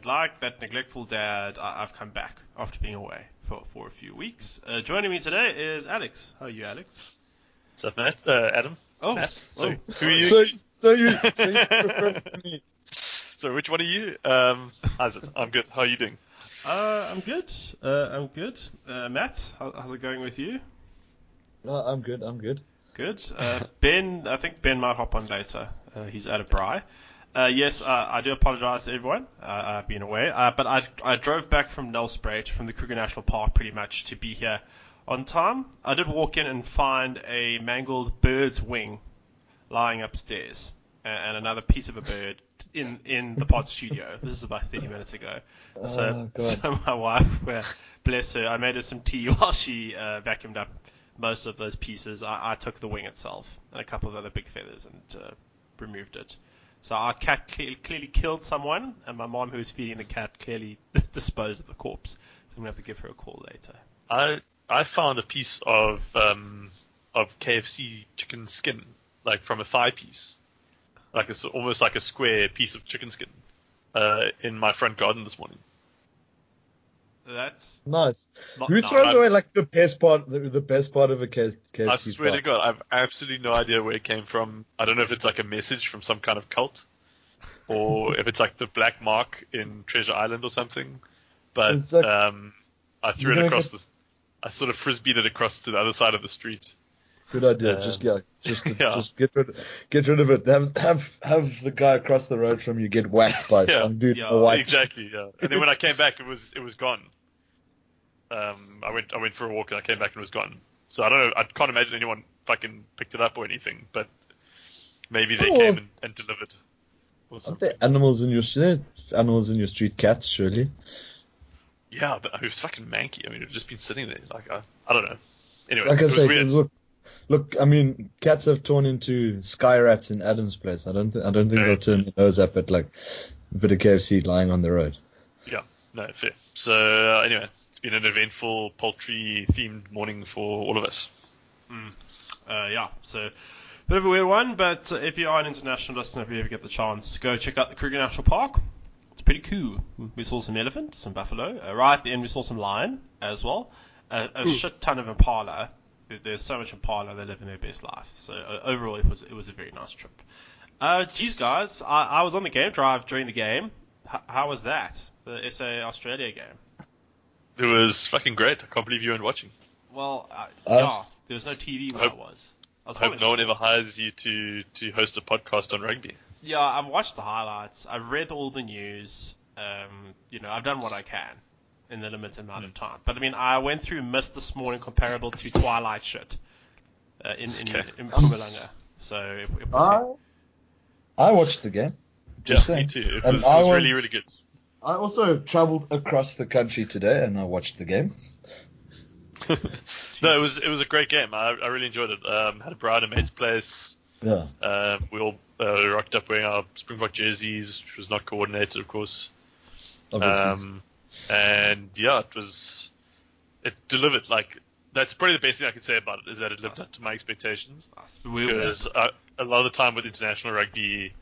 Adam, and like that neglectful dad, I- have come back after being away for, for a few weeks. Uh, joining me today is Alex. How are you, Alex? What's up, Matt? Uh, Adam? Oh, Matt? So, oh. who are you? So, so you, so you prefer me. So which one are you? Um, how's it? I'm good. How are you doing? Uh, I'm good. Uh, I'm good. Uh, Matt, how, how's it going with you? No, I'm good. I'm good. Good. Uh, ben, I think Ben might hop on later. Uh, he's at a Bry. Uh, yes, uh, I do apologise to everyone. Uh, I've been away, uh, but I, I drove back from Nelspruit from the Kruger National Park pretty much to be here on time. I did walk in and find a mangled bird's wing lying upstairs and, and another piece of a bird in in the pod studio. This is about 30 minutes ago. So, Oh, so my wife, well, bless her, I made her some tea while she uh, vacuumed up most of those pieces. I, I took the wing itself and a couple of other big feathers and uh, removed it. So our cat clearly, clearly killed someone, and my mom, who was feeding the cat, clearly disposed of the corpse. So I'm gonna have to give her a call later. I I found a piece of um, of KFC chicken skin, like from a thigh piece, like it's almost like a square piece of chicken skin, uh, in my front garden this morning. That's Nice. not Who throws away like the best part, the, the best part of a K- KFC? I swear to? God, I've absolutely no idea where it came from. I don't know if it's like a message from some kind of cult, or if it's like the black mark in Treasure Island or something. But like- um, I threw it across the. I sort of frisbeed it across to the other side of the street. Good idea. Um, just yeah, just yeah. just get rid get rid of it. Have have have the guy across the road from you get whacked by Yeah. some dude Yeah, white. Exactly, yeah. And then when I came back, it was it was gone. Um, I went I went for a walk and I came back and it was gone. So I don't know. I can't imagine anyone fucking picked it up or anything. But maybe they Oh, came and, and delivered. Aren't there animals in your street? Animals in your street? Cats, surely. Yeah, but it was fucking manky. I mean, it just been sitting there. Like I, I don't know. Anyway, Like I say, look, look. I mean, cats have torn into sky rats in Adam's place. I don't. Th- I don't think they'll turn their nose up at like a bit of KFC lying on the road. Yeah, no, fair. So uh, anyway, been an eventful poultry themed morning for all of us. Uh, yeah, so bit of a weird one, but if you are an international listener, if you ever get the chance, go check out the Kruger National Park. It's pretty cool. We saw some elephant, some buffalo. Uh, right at the end, we saw some lion as well. Uh, a shit ton of impala. There's so much impala, they live in their best life. So uh, overall, it was it was a very nice trip. Uh, geez, guys, I, I was on the game drive during the game. H- how was that? The SA Australia game. It was fucking great. I can't believe you weren't watching. Well, uh, Uh, yeah, there was no TV where I hope- was. I was I hope no one ever hires you to to host a podcast on rugby. Yeah, I've watched the highlights. I've read all the news. Um, you know, I've done what I can in the limited amount of time. But I mean, I went through Mist this morning comparable to Twilight shit uh, in in, Okay. in Mpumalanga. So it, it was. I watched the game. Yeah, Just me saying. too. It was, it I was was- really really good. I also travelled across the country today and I watched the game. no, it was it was a great game. I, I really enjoyed it. Um, had a bride at mate's place. Yeah. Um, we all uh, rocked up wearing our Springbok jerseys, which was not coordinated, of course. Obviously. Um, and yeah, it was it delivered. Like that's probably the best thing I can say about it is that it lived up to my expectations. We, Because uh, a lot of the time with international rugby,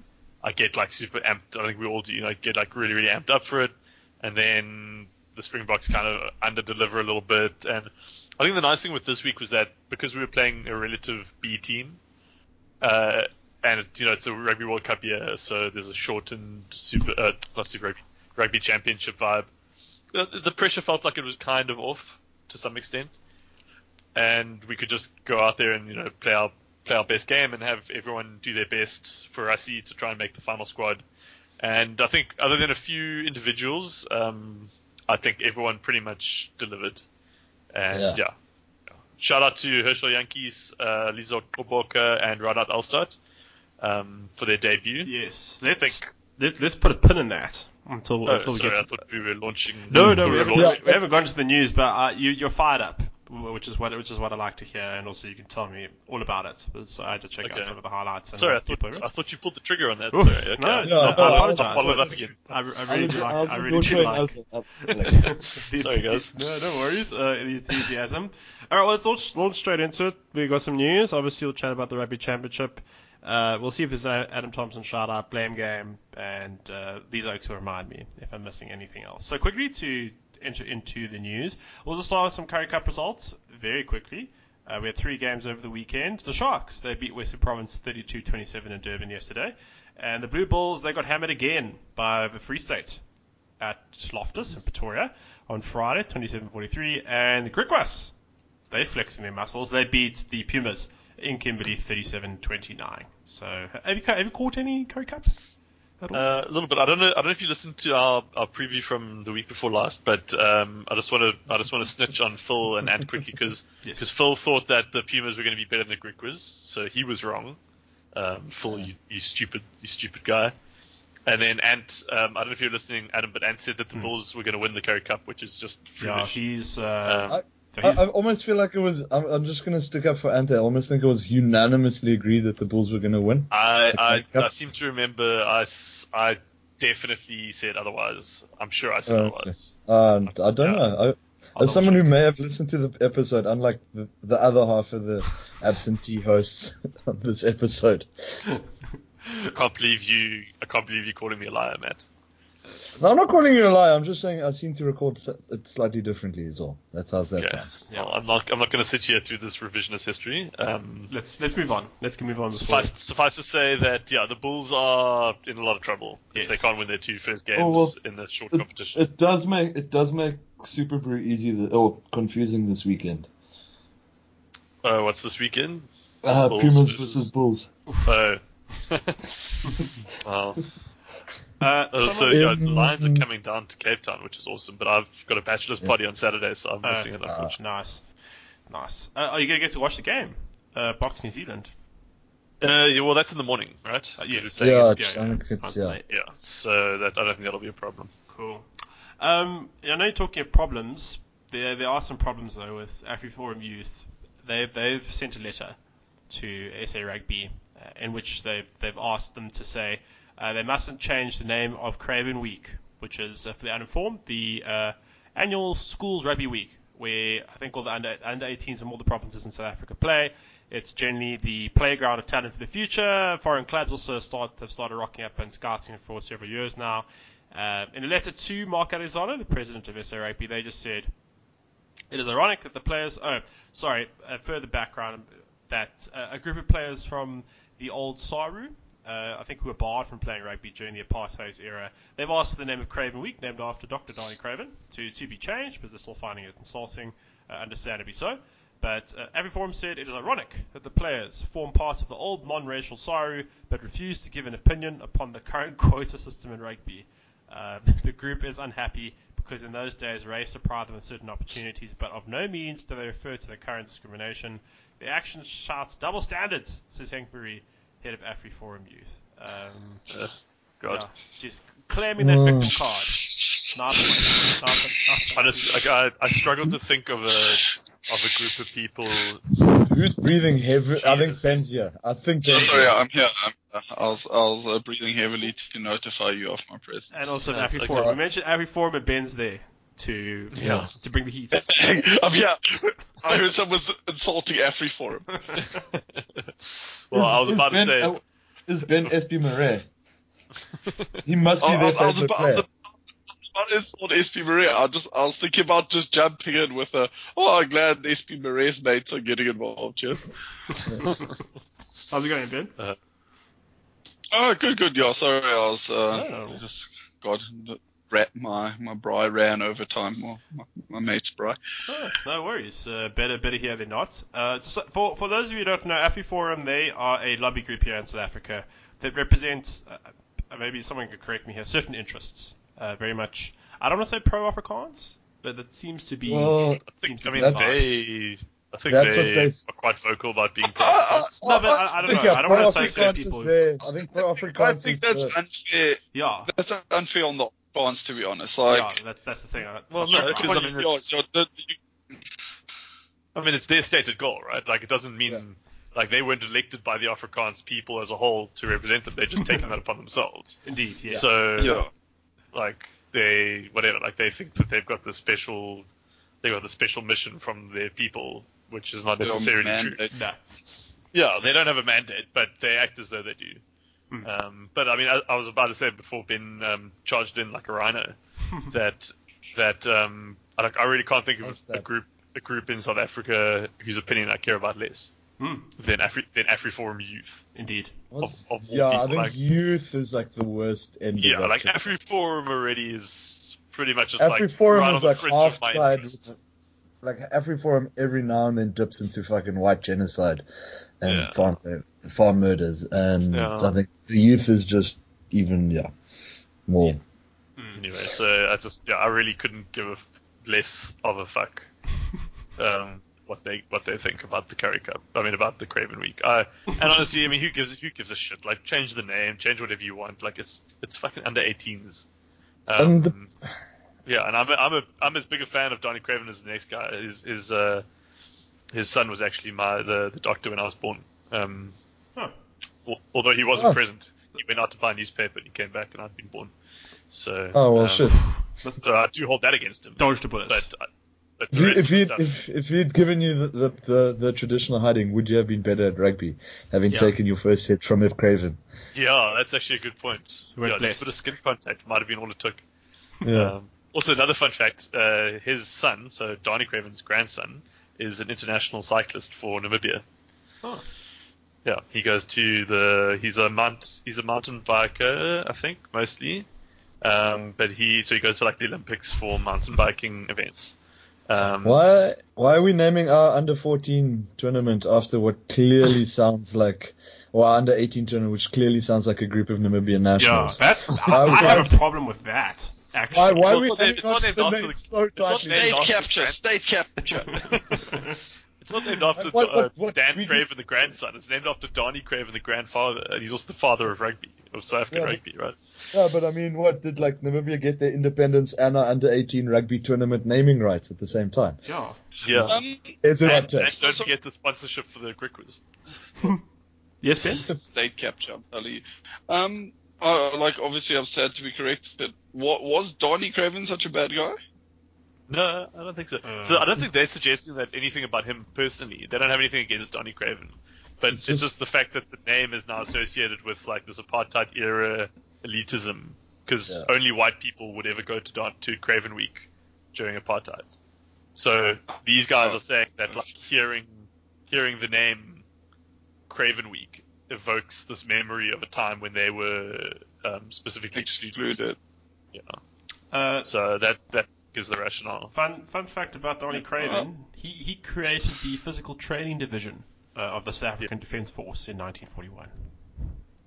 I get like super amped. I think we all do. You know, get like really really amped up for it, and then the Springboks kind of under deliver a little bit. And I think the nice thing with this week was that because we were playing a relative B team, uh, and you know it's a Rugby World Cup year, so there's a shortened super, uh, not super rugby, rugby championship vibe. The, the pressure felt like it was kind of off to some extent, and we could just go out there and you know play our play our best game and have everyone do their best for us to try and make the final squad. And I think other than a few individuals, um, I think everyone pretty much delivered. And Yeah. yeah. Shout out to Herschel Jantjies, uh, Lizo Gqoboka, and Rynhardt Elstadt um, for their debut. yes, let's think- let, let's put a pin in that until Oh, until we sorry, get I to thought we were launching. No, no, we were haven't, launching- Yeah, we haven't gone to the news, but uh, you, you're fired up, which is what which is what I like to hear, and also you can tell me all about it. So I had to check out some of the highlights. And Sorry, I thought, I thought you pulled the trigger on that. Oof, Sorry, okay. no, Yeah, no, no, I I- apologize. I'll follow that again. I, I really do like. I really do like. I Sorry, guys. No, no worries. Uh, the enthusiasm. All right, well, let's launch, launch straight into it. We got some news. Obviously, we'll chat about the rugby championship. Uh, we'll see if there's an Adam Thompson shout out, blame game, and uh, these oaks will remind me if I'm missing anything else. So quickly to enter into the news, we'll just start with some Currie Cup results very quickly. Uh, we had three games over the weekend. The Sharks, they beat Western Province 32-27 in Durban yesterday. And the Blue Bulls, they got hammered again by the Free State at Loftus in Pretoria on Friday, 27-43. And the Griquas, they flexing their muscles. They beat the Pumas in Kimberley 37-29. So have you, have you caught any Currie Cups? At all? Uh, a little bit. I don't know. I don't know if you listened to our, our preview from the week before last, but um, I just want to I just want to snitch on Phil and Ant quickly because Yes. Phil thought that the Pumas were going to be better than the Griquas, so he was wrong. Um, Phil, you, you stupid you stupid guy. And then Ant, um, I don't know if you're listening, Adam, but Ant said that the Hmm. Bulls were going to win the Currie Cup, which is just yeah, he's, uh, Um, I, I, almost feel like it was. I'm, I'm just gonna stick up for Ante. I almost think it was unanimously agreed that the Bulls were gonna win. I, I, I seem to remember I, I definitely said otherwise. I'm sure I said Oh, okay. otherwise. Uh, I don't Yeah. know. I, as someone who may have listened to the episode, unlike the, the other half of the absentee hosts on this episode, I can't believe you. I can't believe you calling me a liar, Matt. No, I'm not calling you a lie. I'm just saying I seem to record it slightly differently as well. That's how that Okay. sound. Yeah. Well, I'm not. I'm not going to sit here through this revisionist history. Um, let's let's move on. Let's move on. Suffice, suffice to say that yeah, the Bulls are in a lot of trouble if they can't win their two first games Oh, well, in the short It, competition. it does make it does make SuperBru easy th- or confusing this weekend. Uh, what's this weekend? Uh, Bulls Pumas versus- versus Bulls. Oh. well, Uh, also, someone- yeah, In- the Lions are coming down to Cape Town, which is awesome. But I've got a bachelor's party on Saturday, so I'm Uh, missing it. Unfortunately. nice, nice. Uh, are you gonna get to watch the game? Uh, Boks New Zealand. Uh, yeah, well, that's in the morning, right? Uh, yes. We're playing Yeah, it- it's- I think it's yeah. Yeah. So that I don't think that'll be a problem. Cool. Um, I know you're talking of problems. There, there are some problems though with AfriForum Youth. They've they've sent a letter to SA Rugby uh, in which they've they've asked them to say uh, they mustn't change the name of Craven Week, which is uh, for the uninformed the uh, annual schools rugby week, where I think all the under under 18s from all the provinces in South Africa play. It's generally the playground of talent for the future. Foreign clubs also start have started rocking up and scouting for several years now. Uh, in a letter to Mark Alexander, the president of SRAP, they just said it is ironic that the players. Oh, sorry. Uh, further background that uh, a group of players from the old Saru, uh, I think who were barred from playing rugby during the apartheid era, they've asked for the name of Craven Week, named after Dr. Danie Craven, to, to be changed because they're still finding it insulting, uh, understandably so. But uh, Forum said it is ironic that the players form part of the old non-racial Saru, but refuse to give an opinion upon the current quota system in rugby. Uh, the group is unhappy because in those days race deprived them of certain opportunities, but of no means do they refer to the current discrimination. The action shouts double standards, says Hank head of AfriForum Youth. Um, Uh, God. yeah, just claiming that victim Oh. card. Nice one. Nice, nice, I just like I, I struggle to think of a of a group of people. Who's breathing heavy? I think Ben's here. I think So Ben's sorry, here. I'm here. I'm, I was, I was uh, breathing heavily to notify you of my presence. and also Yes, AfriForum. okay. We mentioned AfriForum and Ben's there to Yeah. to bring the heat. I'm here. I heard someone's insulting Afri Forum. well, I was Is about to say. uh, is Ben SB Murray? He must be I, their I, I was about, player. about to insult SP Marais. I just I was thinking about just jumping in with a oh I'm glad SP Marais's mates are getting involved here. How's it going, Ben? Oh good good yeah sorry I was uh, Oh. just God the rat my my braai ran over time well, my, my mate's braai. Oh, no worries. Uh, better, better here than not. Uh, just for for those of you who don't know, AfriForum they are a lobby group here in South Africa that represents uh, uh, maybe someone could correct me here certain interests. Uh, very much. I don't want to say pro Afrikaans, but that seems to be. Well, I seems think to I be mean they. I think That's what they, they- are quite vocal about being. Uh, uh, No, but I, I don't think, know. yeah, I don't want to say Pro-Afrikaans certain people. there. I think pro I think that's the, unfair. Yeah, That's unfair on the fans to be honest. Like yeah, that's that's the thing. I- Well, no, because I mean, yeah, it's, yeah, the- you- I mean, it's their stated goal, right? Like, it doesn't mean Yeah. like they weren't elected by the Afrikaans people as a whole to represent them. They're just taking that upon themselves. Indeed, yes. So, yeah. like, they whatever, like they think that they've got the special, they got the special mission from their people, which is not necessarily true. no. Yeah, they don't have a mandate, but they act as though they do. Hmm. Um, but I mean, I, I was about to say before being um, charged in like a rhino, that that um, I, I really can't think of What's a, group a group in South Africa whose opinion I care about less Hmm, than Afri than AfriForum Youth. indeed. What's- of all yeah, I think like- youth is like the worst end. Yeah, of like trip. AfriForum already is pretty much just Every like forum right is like fringe half side. Like every forum, every now and then dips into fucking white genocide and Yeah. farm farm murders, and Yeah. I think the youth is just even yeah more. Anyway, so I just yeah, I really couldn't give a f- less of a fuck um, what they what they think about the Currie Cup. I mean about the Craven Week. I, and honestly, I mean who gives who gives a shit? Like change the name, change whatever you want. Like it's it's fucking under 18s. Um, And the- yeah, and I'm a, I'm a I'm as big a fan of Danie Craven as the next guy. His his uh his son was actually my the, the doctor when I was born. Um, Huh. although he wasn't Oh. present, he went out to buy a newspaper and he came back and I'd been born. So Oh well, um, shit. so I do hold that against him. Dodged a bullet. But uh, but If, he, if, he'd, if, if he'd given you the, the, the, the traditional hiding, would you have been better at rugby, having Yeah. taken your first hit from F. Craven? yeah, that's actually a good point. Yeah, just blessed. a bit of skin contact might have been all it took. Yeah. Um, also, another fun fact: uh, his son, so Danie Craven's grandson, is an international cyclist for Namibia. Oh. Yeah, he goes to the. He's a mount. He's a mountain biker, I think, mostly. Um, but he so he goes to like the Olympics for mountain biking events. Um, Why why are we naming our under 14 tournament after what clearly sounds like, or our under 18 tournament, which clearly sounds like a group of Namibian nationals? yeah, nationals? that's. I, Why- I have a problem with that. Actually. Why, why are we naming named- it's not us named the name so tightly? State capture, state capture. It's not named after What- what- uh, what- Dan we- Craven, the grandson. It's named after Danie Craven, the grandfather, and he's also the father of rugby, of South African Yeah, rugby, right? Yeah, but I mean, what did like Namibia get their independence and our under 18 rugby tournament naming rights at the same time? yeah. Yeah. Um, Is it and, and don't forget the sponsorship for the Griquas. Yes, Ben. state capture, I'm telling you. Um, uh, like obviously I'm sad to be corrected. What was Danie Craven such a bad guy? No, I don't think so. Uh. so I don't think they're suggesting that anything about him personally. They don't have anything against Danie Craven, but It's it's, just- just, the fact that the name is now associated with like this apartheid era elitism, because Yeah. only white people would ever go to Don- to Craven Week during apartheid. So these guys Oh. are saying that like hearing hearing the name Craven Week evokes this memory of a time when they were um, specifically excluded. Excluded. Yeah. Uh, So that that gives the rationale. Fun fun fact about Danie Craven: he he created the physical training division uh, of the South African Defence Force in 1941.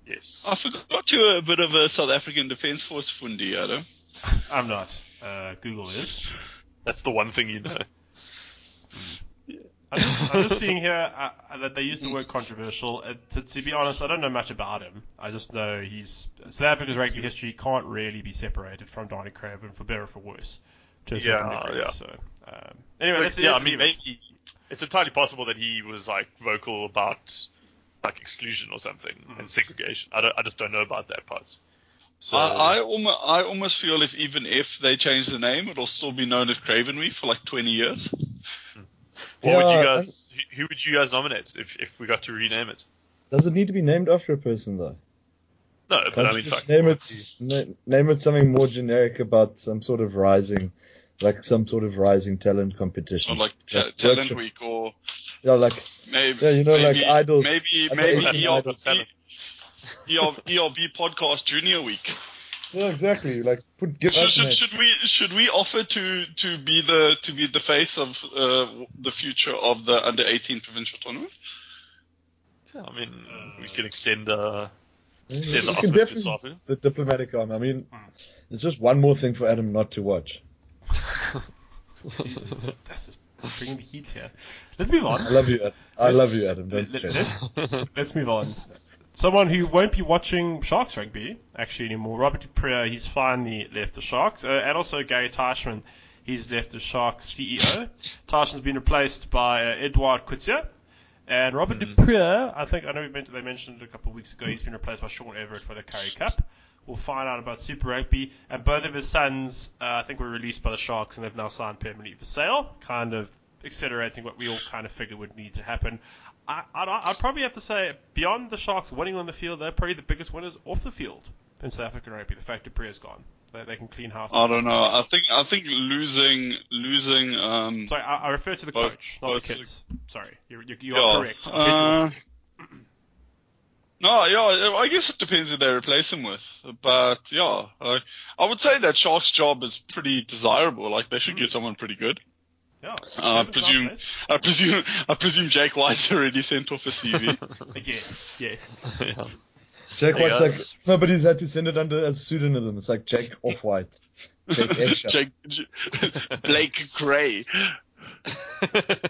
Yes. I forgot you were a bit of a South African Defence Force fundi, Adam. I'm not. Uh, Google is. That's the one thing you know. I'm just, I'm just seeing here uh, that they use the word controversial. Uh, to, to be honest, I don't know much about him. I just know he's South Africa's rugby history can't really be separated from Danie Craven for better or for worse. To a certain Yeah, degree. yeah. So um, anyway, let's, yeah, let's I mean, maybe it's entirely possible that he was like vocal about like exclusion or something and segregation. I don't, I just don't know about that part. So I, I, almost, I almost feel if even if they change the name, it'll still be known as Craven Week for like 20 years. what would you guys? Who, who would you guys nominate if if we got to rename it? Does it need to be named after a person though? No, but Can't I mean, just fuck. name it na- name it something more generic about some sort of rising, like some sort of rising talent competition. Or like ta- Like Talent workshop. Week or Yeah, like maybe. Yeah, you know, like maybe, idols. Maybe, maybe 18 ERB, idols. ERB, ERB Podcast Junior Week. yeah, exactly. Like put give Should, should, should we should we offer to, to be the to be the face of uh, the future of the under 18 provincial tournament? Yeah, I mean, we can extend uh, extend you the can offer to definitely the diplomatic arm. I mean, it's just one more thing for Adam not to watch. Jesus, this is bringing the heat here. Let's move on. I love you. Adam. I love you, Adam. Don't let, let, let's move on. Someone who won't be watching Sharks rugby actually anymore. Robert du Preez, he's finally left the Sharks, uh, and also Gary Teichmann, he's left the Sharks CEO. Teichmann's been replaced by uh, Eduard Coetzee. And Robert du Preez, I think I know we mentioned, they mentioned it a couple of weeks ago. He's been replaced by Sean Everitt for the Currie Cup. We'll find out about Super Rugby, and both of his sons, uh, I think, were released by the Sharks, and they've now signed permanently for sale. Kind of accelerating what we all kind of figured would need to happen. I, I'd, I'd probably have to say, beyond the Sharks winning on the field, they're probably the biggest winners off the field in South African rugby. The fact that Priya's gone, they, they can clean house. I don't know. I think I think losing losing um Sorry, I, I refer to the Both- coach, not the kids. Sorry, you, you, you yeah, are correct. Uh, no, yeah, I guess it depends who they replace him with. But yeah, I, I would say that Shark's job is pretty desirable. Like they should get someone pretty good. yeah. Uh, I presume. I presume, I presume Jake White's already sent off a CV. Again, yes. yeah. Jake White's like guys. nobody's had to send it under a pseudonym. It's like Jake Off White. Jake Escher. Jake, Blake Gray.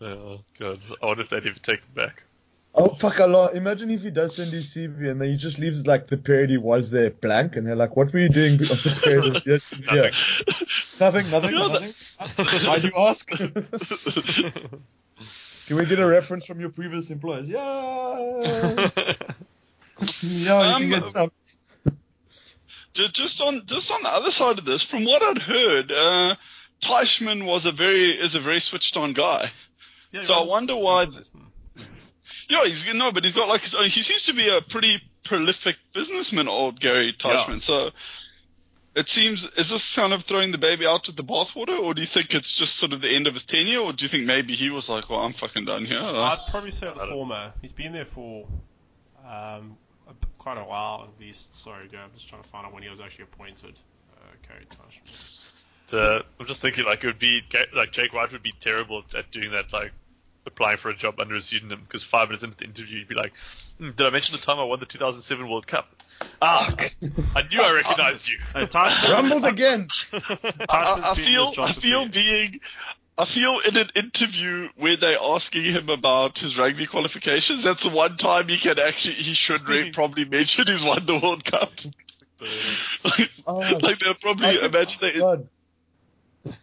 oh god, I wonder if they'd even take him back. Oh fuck Allah! Imagine if he does send his CV and then he just leaves like the period he was there blank, and they're like, "What were you doing on the period of years to year?" Nothing, nothing, Yeah, nothing. Why do you ask? Can we get a reference from your previous employers? Yeah, yeah, you can Um, get some. Just on just on the other side of this, from what I'd heard, uh, Teichmann was a very is a very switched on guy. Yeah, So I wonder why- runs- Yeah, he's no, but he's got like his own, he seems to be a pretty prolific businessman, old Gary Teichmann. So it seems is this kind of throwing the baby out with the bathwater, or do you think it's just sort of the end of his tenure, or do you think maybe he was like, well, I'm fucking done here? I'd probably say the former. He's been there for um, a, quite a while at least. Sorry, Joe, I'm just trying to find out when he was actually appointed. Uh, Gary Teichmann. So, I'm just thinking like it would be like Jake White would be terrible at doing that, like applying for a job under a pseudonym. Because five minutes into the interview, you'd be like, "Hmm, "Did I mention the time I won the 2007 World Cup? Ah, I knew I recognized you." Uh, Rumbled again. I, Teichmann's I feel I feel being I feel in an interview where they're asking him about his rugby qualifications, that's the one time he can actually he should re- probably mention he's won the World Cup. like, Oh, like they'll I probably think- imagine they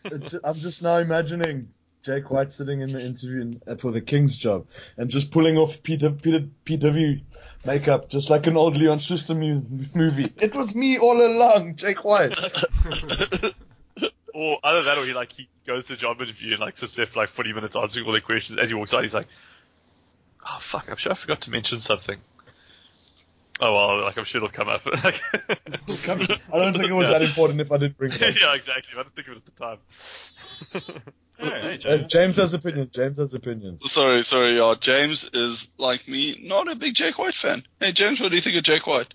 It I'm just now imagining Jake White sitting in the interview in, for the King's job and just pulling off Peter, Peter, PW makeup, just like an old Leon Schuster mu- movie. It was me all along, Jake White. Or either that, or he like he goes to job interview and like sits there for like 40 minutes answering all the questions. As he walks out, he's like, "Oh fuck, I'm sure I forgot to mention something." Oh well, like I'm sure it'll come up. I don't think it was that important if I didn't bring it up. yeah, exactly. I didn't think of it at the time. Hey, hey, Uh, James has opinions. James has opinions. Sorry, sorry, uh, James is like me, not a big Jake White fan. Hey James, what do you think of Jake White?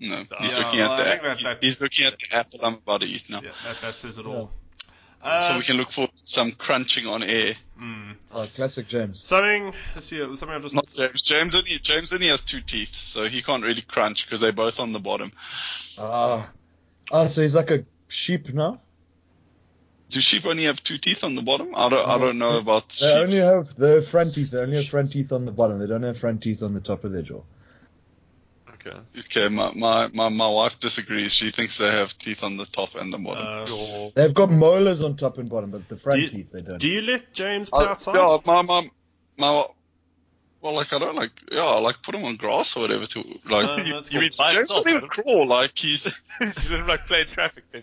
No, he's Yeah, looking well, at the think that- that- he's looking at the apple I'm about to eat now. Yeah, that, that says it Yeah. all. So we can look for some crunching on air. mm, Oh, classic James. something. Let's see. Something I've just. Not James. James only James only has two teeth, so he can't really crunch because they're both on the bottom. Ah. Ah, so he's like a sheep now? Do sheep only have two teeth on the bottom? I don't I don't know about sheep. They only have the front teeth. They only have front teeth on the bottom. They don't have front teeth on the top of their jaw. okay. Okay, my, my, my, my wife disagrees. She thinks they have teeth on the top and the bottom. Uh, They've got molars on top and bottom, but the front you- teeth they don't. do you let James play I- outside? yeah, my, my, my, well, like I don't like, yeah, I like put him on grass or whatever to like. Uh, you, you mean cool. by James himself? don't even Adam? crawl. Like he's, you didn't like play in traffic then.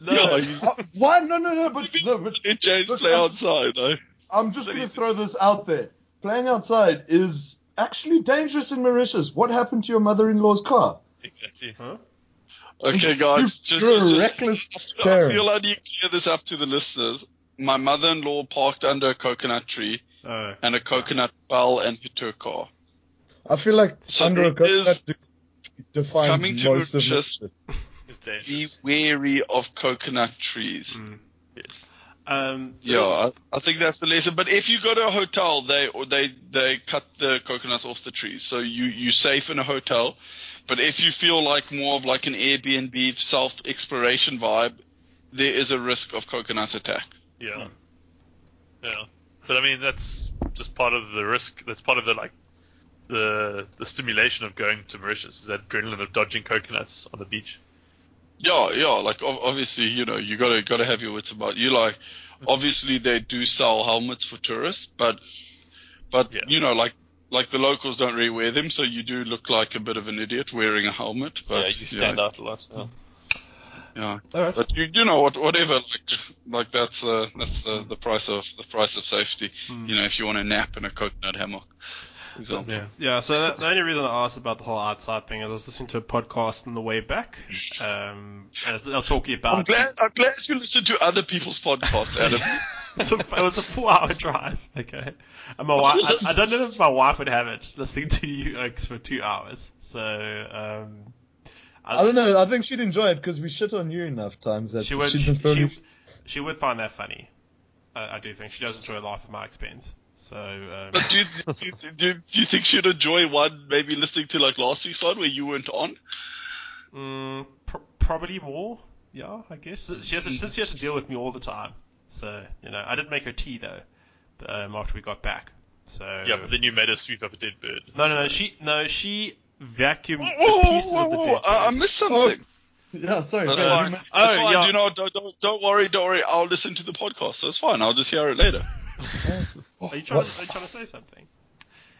No, Uh, why? No, no, no. But no, but let James Look, play I'm- outside. Eh? I'm just going to throw this out there. Playing outside is actually dangerous in Mauritius. What happened to your mother-in-law's car? Exactly. Huh? Okay, guys, just, You're just, a just- reckless I parent. feel I need to clear this up to the listeners. My mother-in-law parked under a coconut tree, Oh. and a coconut fell and hit her car. I feel like So under a there is- coconut de- defines coming to most of Mauritius- Mauritius. It's Be dangerous. wary of coconut trees. Mm. Yes. Um, Yeah, I, I think that's the lesson. But if you go to a hotel, they or they they cut the coconuts off the trees, so you you safe in a hotel. But if you feel like more of like an Airbnb self exploration vibe, there is a risk of coconut attack. Yeah. Yeah. But I mean, that's just part of the risk. That's part of the like the the stimulation of going to Mauritius is that adrenaline of dodging coconuts on the beach. Yeah, yeah. Like obviously, you know, you gotta gotta have your wits about you. Like, obviously, they do sell helmets for tourists, but but Yeah. you know, like like the locals don't really wear them, so you do look like a bit of an idiot wearing a helmet. But yeah, you stand out a lot. Yeah. Yeah, Alright. but you you know what whatever like like that's uh that's the the price of the price of safety. Hmm. You know, if you want a nap in a coconut hammock, for example. Yeah. Yeah, so the, the only reason I asked about the whole outside thing is I was listening to a podcast on the way back. Um, and they're talking about. I'm glad I'm glad you listen to other people's podcasts, Adam. It's a- it was a four-hour drive. Okay, and my wife. I, I don't know if my wife would have it listening to you Oaks for two hours. So um, I don't know. I think she'd enjoy it because we shit on you enough times that She would. she'd probably. she, she would find that funny. I, I do think she does enjoy life at my expense. So um, But do you, do, you, do, you, do you think she'd enjoy one maybe listening to like last week's one where you weren't on? Mm, pr- probably more. Yeah, I guess. She has to, since she has to deal with me all the time. So you know, I did make her tea though, um, after we got back. So Yeah, but then you made her sweep up a dead bird. no, no, no. She no, she vacuumed Whoa, the whoa, pieces whoa, of the whoa, dead. I, I missed something. Yeah, sorry. That's sorry, fine. you That's Oh, fine. yeah. You know, don't, don't, don't worry, don't worry. I'll listen to the podcast. That's fine. I'll just hear it later. Are you trying, What? to, are you trying to say something?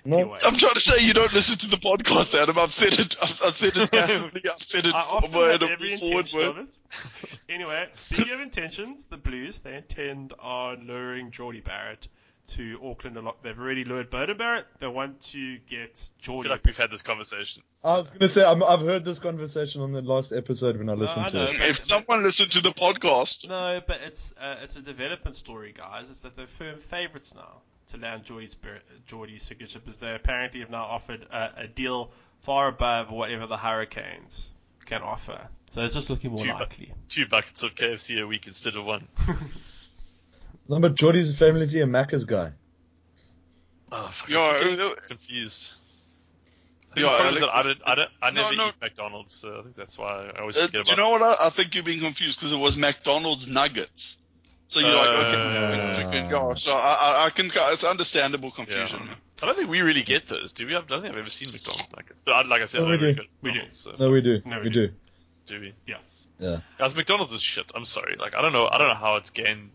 No. Anyway, I'm trying to say you don't listen to the podcast, Adam. I've said it. I've, I've said it massively. I've said it I often forward every forward intention of word. it. Anyway, speaking of intentions, the Blues they intend on luring Jordie Barrett to Auckland a lot. They've already lured Beauden Barrett. They want to get I Jordie. feel like we've had this conversation. I was gonna say I'm, I've heard this conversation on the last episode when I listened I to it. If someone listened to the podcast, No, but it's uh, it's a development story, guys. It's that they're firm favourites now to land Jordie's Bar- Jordie's signature because they apparently have now offered a, a deal far above whatever the Hurricanes can offer. So it's just looking more Two bu- likely. Two buckets of KFC a week instead of one. No, but Jordie's family tea a Macca's guy. Oh, fuck. Yeah, I'm getting uh, confused. I think Yeah, the problem is that I, don't, I, don't, I never no. eat McDonald's, so I think that's why I always uh, forget do you know what? I, I think you're being confused because it was McDonald's nuggets. So you're like, okay, Uh, okay, yeah. So I, I, I can. It's understandable confusion. Yeah. I don't think we really get those, do we? I don't think I've ever seen McDonald's like But I- like I said, No, we don't really do. go to We do. So No, we do. No, we we do. do. do we? Yeah. Yeah. Guys, McDonald's is shit. I'm sorry. Like I don't know. I don't know how it's gained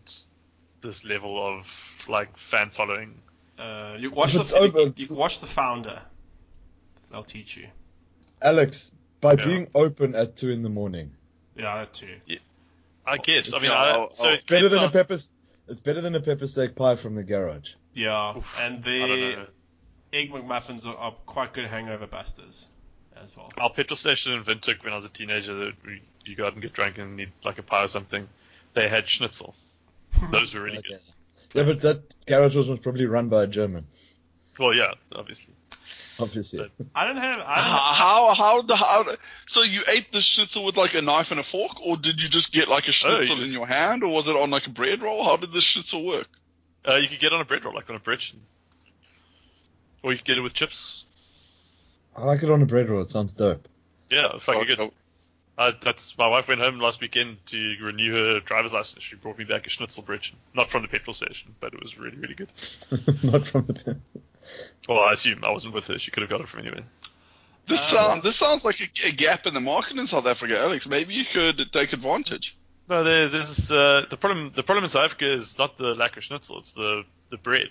this level of like fan following. Uh, you watch If it's the open- you can watch the founder. They'll teach you. Alex, by Yeah. being open at two in the morning, Yeah, that too. I guess. I mean, Yeah, I, I'll- so I'll- it's better than a pepper. It's better than a pepper steak pie from the garage. Yeah, Oof, and the egg McMuffins are, are quite good hangover busters as well. Our petrol station in Windhoek when I was a teenager, that we, you go out and get drunk and need like a pie or something. They had schnitzel. Those were really Okay. good. Yeah, but that garage was probably run by a German, Well, yeah, obviously. Obviously. I don't have. I don't How, how how the how? So you ate the schnitzel with like a knife and a fork, or did you just get like a schnitzel you in just- your hand, or was it on like a bread roll? How did the schnitzel work? Uh, you could get it on a bread roll, like on a bread. Or you could get it with chips. I like it on a bread roll. It sounds dope. Yeah, fucking Oh, good. Uh, that's my wife went home last weekend to renew her driver's license. She brought me back a schnitzel bridge, not from the petrol station, but it was really, really good. Not from the. Well, I assume I wasn't with her. She could have got it from anywhere. This Uh, sound this sounds like a, a gap in the market in South Africa, Alex. Maybe you could take advantage. No, there, there's uh, the problem. The problem in South Africa is not the lack of schnitzel; it's the the bread.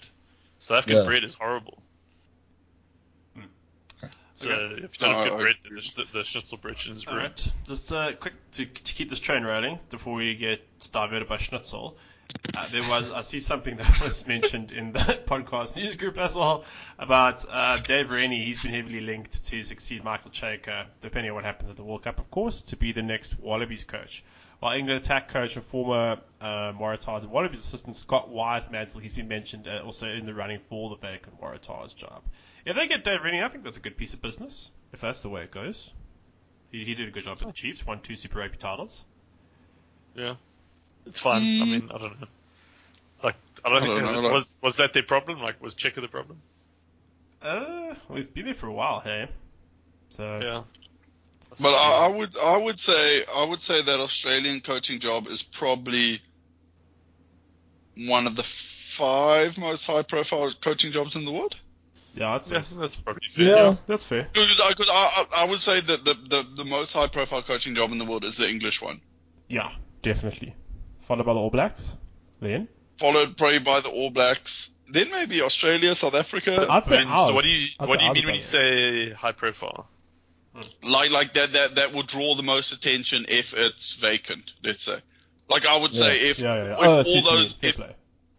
South African Yeah. bread is horrible. So Okay. if you don't have Oh, good bread, then the, the schnitzel bread is All ruined. right. Just uh, quick to, to keep this train rolling before we get diverted by Schnitzel. Uh, there was I see something that was mentioned in the podcast news group as well about uh, Dave Rennie. He's been heavily linked to succeed Michael Cheika, depending on what happens at the World Cup, of course, to be the next Wallabies coach. While England attack coach and former uh, Waratahs Wallabies assistant Scott Wisemantel, he's been mentioned uh, also in the running for the vacant Waratahs job. If they get Dave Rennie, I think that's a good piece of business. If that's the way it goes. He, he did a good job with the Chiefs, won two Super Rugby titles. Yeah, it's fine. I mean, I don't know. Like, I don't I think don't was, know, was was that their problem? Like, was Cheika the problem? Uh, we've been there for a while, hey. So Yeah. But I, I would I would say I would say that Australian coaching job is probably one of the five most high profile coaching jobs in the world. yeah, I'd that's probably fair. Yeah. that's fair. Because I, I I would say that the, the, the most high profile coaching job in the world is the English one, Yeah, definitely. Followed by the All Blacks, then. followed probably by the All Blacks, then maybe Australia, South Africa. I'd say I ours. so what do you I'd what do you mean when you say high profile? Hmm. Like like that that that would draw the most attention if it's vacant. Let's say. Like I would say if Yeah, yeah, yeah. if Oh, all see what you mean. those Fair if,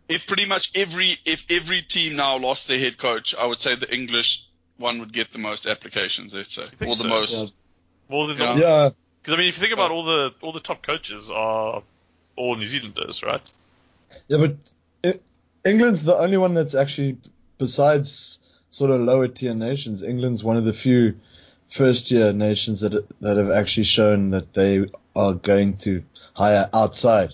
if pretty much every if every team now lost their head coach, I would say the English one would get the most applications. Let's say, think or the so? most. Yeah. More than Yeah. Yeah, Because I mean, if you think about all the all the top coaches are all New Zealanders, right? yeah, but it, England's the only one that's actually, besides sort of lower tier nations, England's one of the few first tier nations that that have actually shown that they are going to hire outside,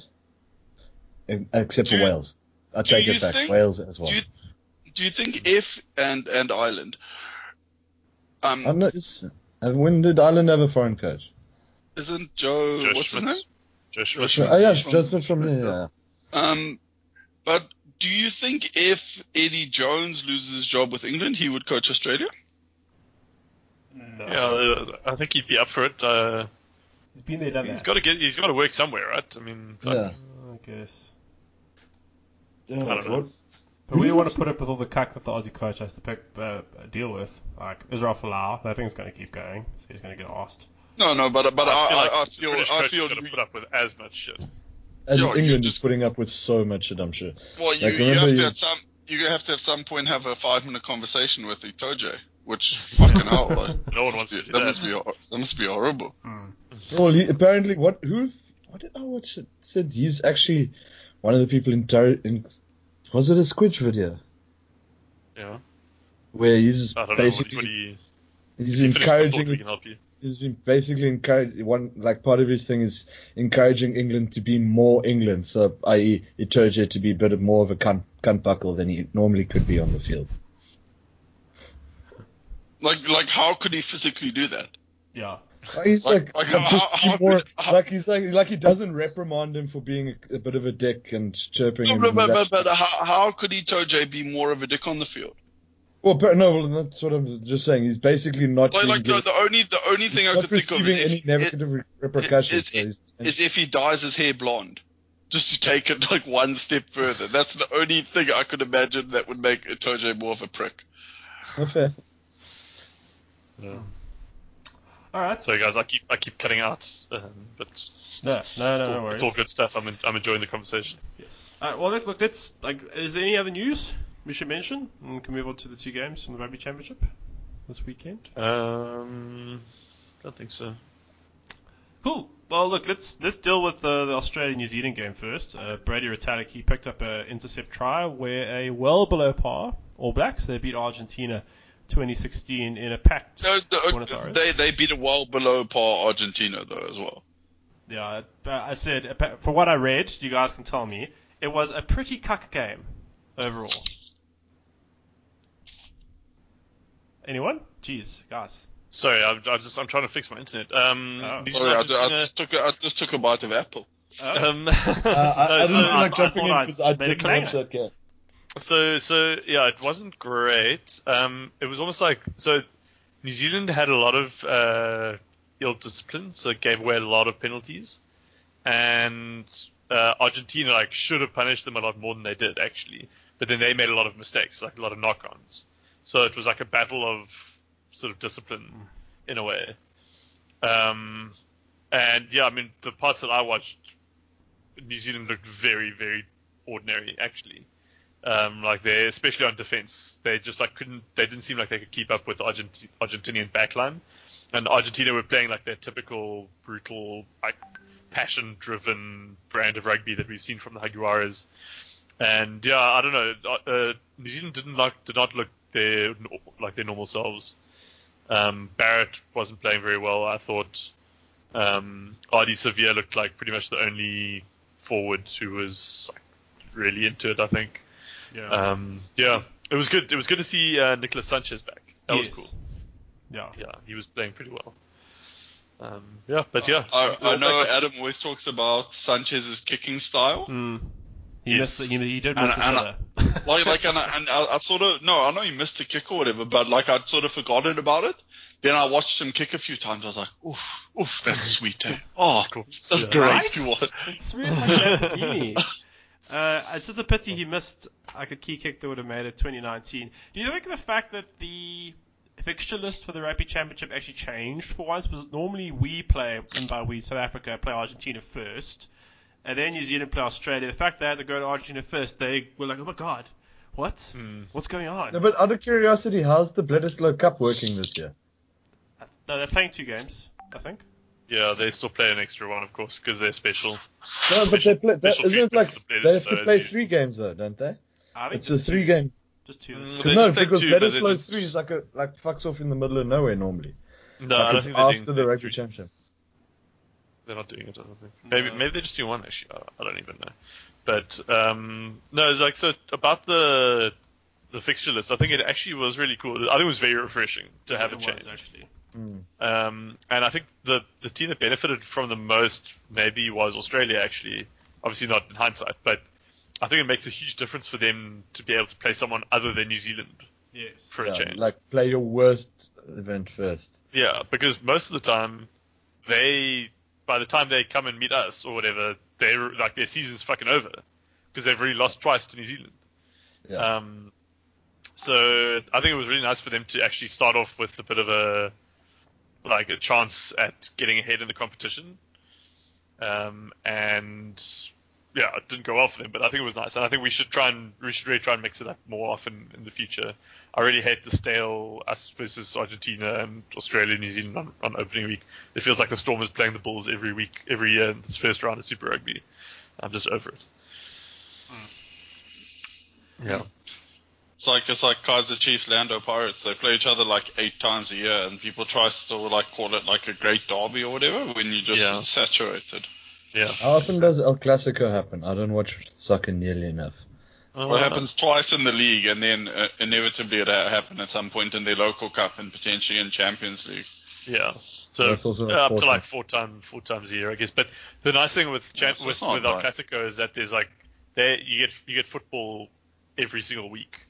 except Do for Wales. I take it back, think- Wales as well. Do you do you think if and and Ireland, um, I'm not, when did Ireland have a foreign coach? isn't Joe Joe what's Schmidt. his name? Joe Schmidt. Schmidt. Oh yeah, from- Jasmine from there. Yeah. Um, but do you think if Eddie Jones loses his job with England, he would coach Australia? No. Yeah, uh, I think he'd be up for it. Uh, He's been there, done he's that. got to get. He's got to work somewhere, right? I mean, like, Yeah. I guess. Yeah, don't know. But we want to put up with all the cuck that the Aussie coach has to pick, uh, deal with. Like Israel Folau, that thing's going to keep going, so he's going to get asked. No, no, but but I, I feel like I, I the feel British I feel is going to put up with as much shit. And Yeah, you England just- is putting up with so much shit, I'm sure. well, you, Like, you have you- to at some you have to at some point have a five minute conversation with Itoje, which fucking hell, like, No one wants to that do that. must be that must be horrible. Hmm. Well, he, apparently, what who what did I watch? It said he's actually one of the people in, Tar- in was it a Squidge video Yeah, where he's I don't know. What, basically what you, he's you finish before we encouraging can he's been basically encouraging one like part of his thing is encouraging England to be more England, so i.e. Itoje to be a bit more of a cunt, cunt buckle than he normally could be on the field. Like like how could he physically do that? Yeah. He's Like- like, like how- just how- be more, how- how- like he's like like he doesn't reprimand him for being a, a bit of a dick and chirping No, him. but, and but, that- but, but how, how could Itoje be more of a dick on the field? Well, but no, well, that's what I'm just saying. He's basically not Like, being like the, the only the only thing I could think of receiving is any if, negative re- repercussions. is- so he's- is if he dyes his hair blonde. Just to take it like one step further. That's the only thing I could imagine that would make Itoje more of a prick. Not fair. Yeah. All right. Sorry, guys. I keep I keep cutting out, um, but No, no, no, it's, no all, worries. it's all good stuff. I'm en- I'm enjoying the conversation. Yes. All right, well, let's look. Let's like. Is there any other news we should mention? And can move on to the two games from the rugby championship this weekend. Um, don't think so. Cool. Well, look, let's let's deal with the, the Australia New Zealand game first. Uh, Brodie Retallick, he picked up an intercept try where a well below par All Blacks they beat Argentina 2016 in a packed No, the, Buenos Aires. they they beat a well below par Argentina though as well. Yeah, I said uh, for what I read, you guys can tell me it was a pretty cuck game overall. Anyone? Jeez, guys. Sorry, I, I just I'm trying to fix my internet. Um, Oh. Sorry, I, I just took a, I just took a bite of apple. Oh, um, Uh, I, I didn't so- feel like I jumping in because I I didn't claim. watch that game. So, so yeah, it wasn't great. Um, it was almost like so. New Zealand had a lot of uh, ill discipline, so it gave away a lot of penalties, and uh, Argentina like should have punished them a lot more than they did actually. But then they made a lot of mistakes, like a lot of knock-ons. So it was like a battle of sort of discipline in a way. Um, and yeah, I mean the parts that I watched, New Zealand looked very, very ordinary actually um, like they, especially on defense, they just like couldn't, they didn't seem like they could keep up with the Argent- Argentinian backline, and Argentina were playing like their typical brutal, like passion-driven brand of rugby that we've seen from the Jaguares. And yeah, I don't know, uh, uh, New Zealand didn't like, did not look their like their normal selves. Um, Barrett wasn't playing very well. I thought um, Ardie Savea looked like pretty much the only forward who was like, really into it. I think. yeah. Um, yeah, it was good. It was good to see uh, Nicholas Sanchez back. That was cool. Yeah. Yeah, he was playing pretty well. Um, yeah, but yeah, I, I know Adam always talks about Sanchez's kicking style. Mm. He Yes. missed. The, he, he did And- miss the and sitter. Like, like, and, I, and I, I sort of no, I know he missed a kick or whatever, but like I'd sort of forgotten about it. Then I watched him kick a few times. I was like, oof, oof, that's sweet. Eh? Oh, cool. that's Yeah. great Right? to watch. It's really like Uh, it's just a pity he missed like a key kick that would have made it 2019. Do you think the fact that the fixture list for the Rugby Championship actually changed for once. Because normally we play, and by we South Africa play Argentina first, and then New Zealand play Australia. The fact they had to go to Argentina first, they were like, oh my god, what? Hmm. What's going on? No, but out of curiosity, how's the Bledisloe Cup working this year? No, they're playing two games, I think. Yeah, they still play an extra one, of course, because they're special. No, but they play. That, special isn't it like the they have to play as three games though, don't they? I think It's a just three two. game. Just two. Mm, this They year. Cause no, because two, Bledisloe just- three is like a like fucks off in the middle of nowhere normally. No, I like don't it's think after doing the rugby championship. They're not doing it. I don't think. Maybe No. maybe they just do one actually. I- I don't even know. But um, no, it's like so about the the fixture list. I think it actually was really cool. I think it was very refreshing to have it a was, change. actually. Mm. Um, and I think the the team that benefited from the most maybe was Australia. Actually, obviously not in hindsight, but I think it makes a huge difference for them to be able to play someone other than New Zealand Yes. for a change. like play your worst event first. Yeah, because most of the time, they by the time they come and meet us or whatever, they are like their season's fucking over because they've already lost twice to New Zealand. Yeah. Um, so I think it was really nice for them to actually start off with a bit of a like a chance at getting ahead in the competition. Um, and yeah, it didn't go well for them, but I think it was nice, and I think we should try and we should really try and mix it up more often in the future. I really hate the stale us versus Argentina and Australia, New Zealand on, on opening week. It feels like the Storm is playing the Bulls every week, every year in this first round of Super Rugby. I'm just over it. Hmm. Yeah. It's like it's like Kaiser Chiefs, Lando Pirates. They play each other like eight times a year, and people try still like call it like a great derby or whatever when you just Yeah. saturated. Yeah. How often does El Clasico happen? I don't watch soccer nearly enough. Oh, Well, it happens twice in the league, and then uh, inevitably it'll happen at some point in their local cup and potentially in Champions League. Yeah. So That's also uh, up to like four times four times a year, I guess. But the nice thing with Yeah, cha- so with it's not with El bad. Clasico is that there's like there you get you get football every single week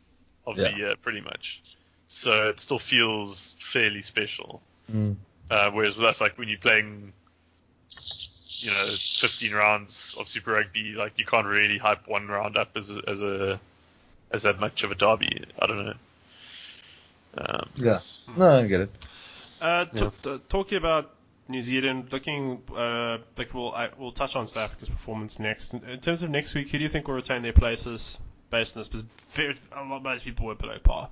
of the year, pretty much. So it still feels fairly special. Mm. Uh, whereas with us, like when you're playing, you know, 15 rounds of Super Rugby, like you can't really hype one round up as a, as a as that much of a derby. I don't know. Um, Yeah. No, I get it. Uh, t- Yeah. t- talking about New Zealand, looking uh, like we'll I, we'll touch on South Africa's performance next. In, in terms of next week, who do you think will retain their places based on this? Because very, a lot most people were below par.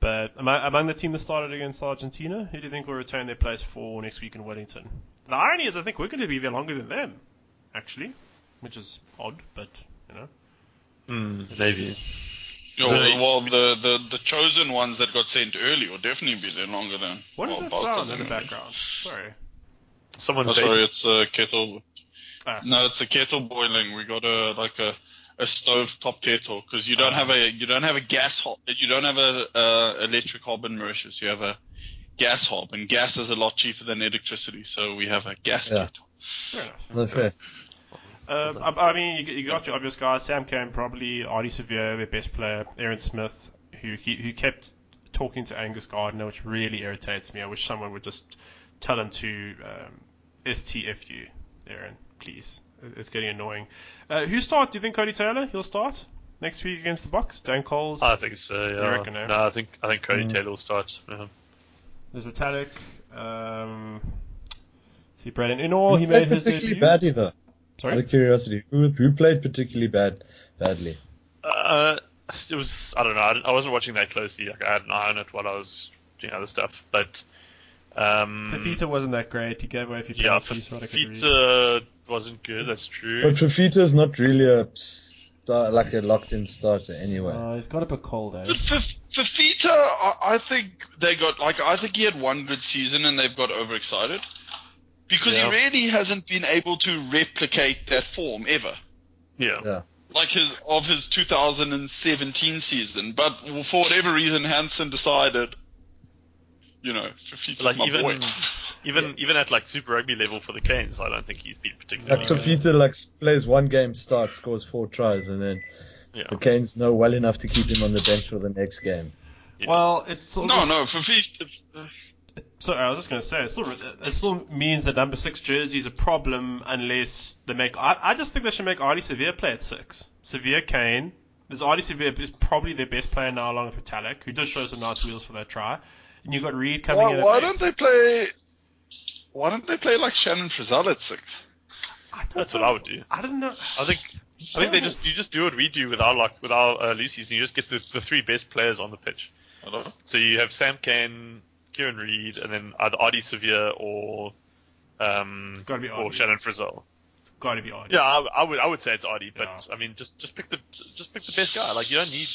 But among, among the team that started against Argentina, who do you think will retain their place for next week in Wellington? The irony is, I think we're going to be there longer than them, actually, which is odd, but you know. mm, maybe. Yeah, Really? well, the, the, the chosen ones that got sent early will definitely be there longer than. What is well, that sound in the background? Sorry. Someone Oh, sorry, it's a kettle. Ah. No, it's a kettle boiling. We got a like a a stove top kettle because you don't Ah. have a you don't have a gas hob. You don't have a uh, electric hob in Mauritius. You have a gas hob, and gas is a lot cheaper than electricity. So we have a gas Yeah. kettle. Fair enough. Fair. Uh, I, I mean, you, you got your obvious guys. Sam Cane, probably Ardie Savea, their best player. Aaron Smith, who ke- who kept talking to Angus Gardner, which really irritates me. I wish someone would just tell him to um, STFU, Aaron, please. It's getting annoying. Uh, who start? Do you think Codie Taylor? He'll start next week against the Boks. Dane Coles. I think so. Yeah. reckon, eh? No, I think I think Cody Mm. Taylor will start. Yeah. There's Vitalik. Um, see Braden Inor. He Who made his particularly debut. either. though. Out Sorry. of curiosity, who who played particularly bad badly? Uh, it was I don't know. I, I wasn't watching that closely. Like I had an eye on it while I was doing other stuff. But um, Fifita wasn't that great. He gave away a few yeah, penalties. from what I could read. Fifita wasn't good. That's true. But Fifita is not really a star, like a locked-in starter anyway. Uh, he's got a bit cold, eh? But for Fifita, I, I think they got like I think he had one good season and they've got overexcited because Yeah. he really hasn't been able to replicate that form ever. yeah. Yeah. like his of his 2017 season. But for whatever reason, Hansen decided, you know, Fifita's Like my even boy. Even even at like Super Rugby level for the Canes, I don't think he's been particularly. Like Fifita like plays one game, starts, scores four tries, and then yeah. the Canes know well enough to keep him on the bench for the next game. Yeah. Well, it's sort No, of no, Fifita. Uh, Sorry, I was just going to say it still it still means that number six jersey is a problem unless they make. I, I just think they should make Ardie Savea play at six. Savea Cane. There's Ardie Savea is probably their best player now, along with Vitalik, who does show some nice wheels for that try. and you've got Read coming Why, in. at why eight. don't they play? Why don't they play like Shannon Frizzell at six? I don't That's what. I would do. I don't know. I think I think they just you just do what we do with our like with our uh, Lucy's, and you just get the, the three best players on the pitch. I know. So you have Sam Cane, Kieran Read, and then either Ardie Savea or um It's gotta be or Shannon Frizzell. Got to be odd. Yeah, I, I would I would say it's Ardie, but Yeah. I mean just just pick the just pick the best guy. Like you don't need.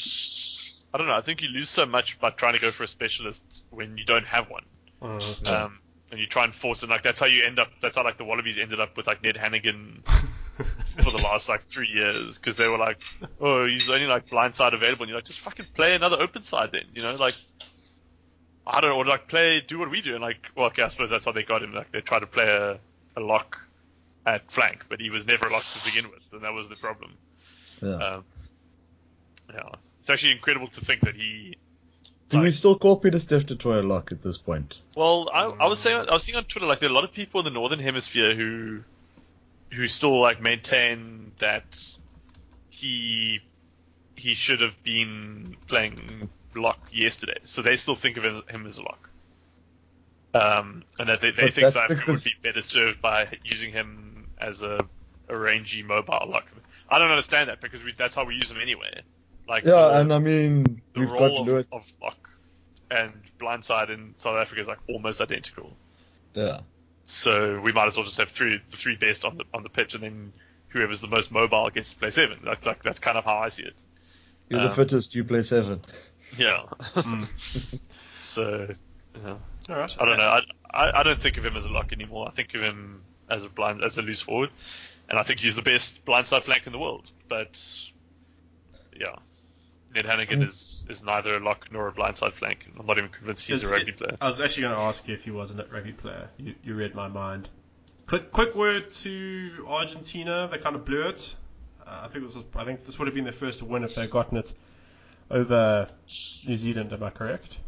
I don't know. I think you lose so much by trying to go for a specialist when you don't have one. Mm. Um, and you try and force it. Like that's how you end up. That's how like the Wallabies ended up with like Ned Hanigan for the last like three years because they were like, oh, he's only like blind side available. And you're like, just fucking play another open side then. You know, like I don't know, or like play, do what we do. And like, well, okay, I suppose that's how they got him. Like they tried to play a, a lock at flank, but he was never a lock to begin with, and that was the problem. Yeah. Um, yeah, it's actually incredible to think that he Do we still call Pieter-Steph du Toit lock at this point? Well, I, I was saying, I was seeing on Twitter like there are a lot of people in the northern hemisphere who, who still like maintain that he, he should have been playing lock yesterday. So they still think of him, as a lock. Um, and that they, they But think that's because- would be better served by using him as a, a rangy mobile lock. I don't understand that because we, that's how we use him anyway. Like Yeah, the- and I mean, the we've got role of, Lewis. of lock and blindside in South Africa is like almost identical. Yeah. So we might as well just have three the three best on the on the pitch, and then whoever's the most mobile gets to play seven. That's like that's kind of how I see it. You're the Um, fittest, you play seven. Yeah. So yeah. All right. I don't know. I, I I don't think of him as a lock anymore. I think of him as a blind as a loose forward, and I think he's the best blindside flank in the world. But yeah. Ned Hanigan Mm. is, is neither a lock nor a blindside flank. I'm not even convinced he's Is a rugby it- player. I was actually going to ask you if he was a rugby player. You, you read my mind. Quick, quick word to Argentina. They kind of blew it. Uh, I think this is. I think this would have been their first win if they'd gotten it over New Zealand. Am I correct?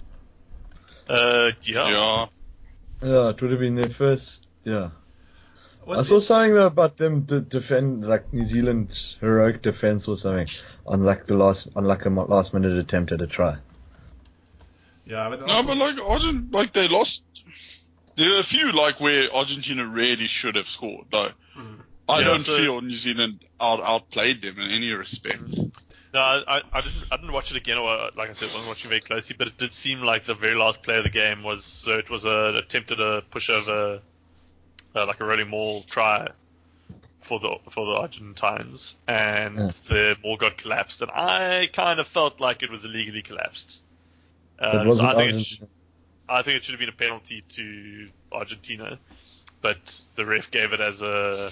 Uh, yeah. Yeah. Yeah, it would have been their first. Yeah. I saw it- something though about them to defend, like New Zealand's heroic defense or something, on like the last, on like a last minute attempt at a try. Yeah, but No, also- but like Argent, like they lost. There are a few like where Argentina really should have scored. Like Mm. I Yeah, don't so- feel New Zealand out outplayed them in any respect. No, I, I didn't. I didn't watch it again, or like I said, wasn't watching very closely. But it did seem like the very last play of the game was so it was a attempted a push over, uh, like a really maul try for the for the Argentines, and Yeah. the maul got collapsed, and I kind of felt like it was illegally collapsed. So Um, it wasn't I think it, sh- I think it should have been a penalty to Argentina, but the ref gave it as a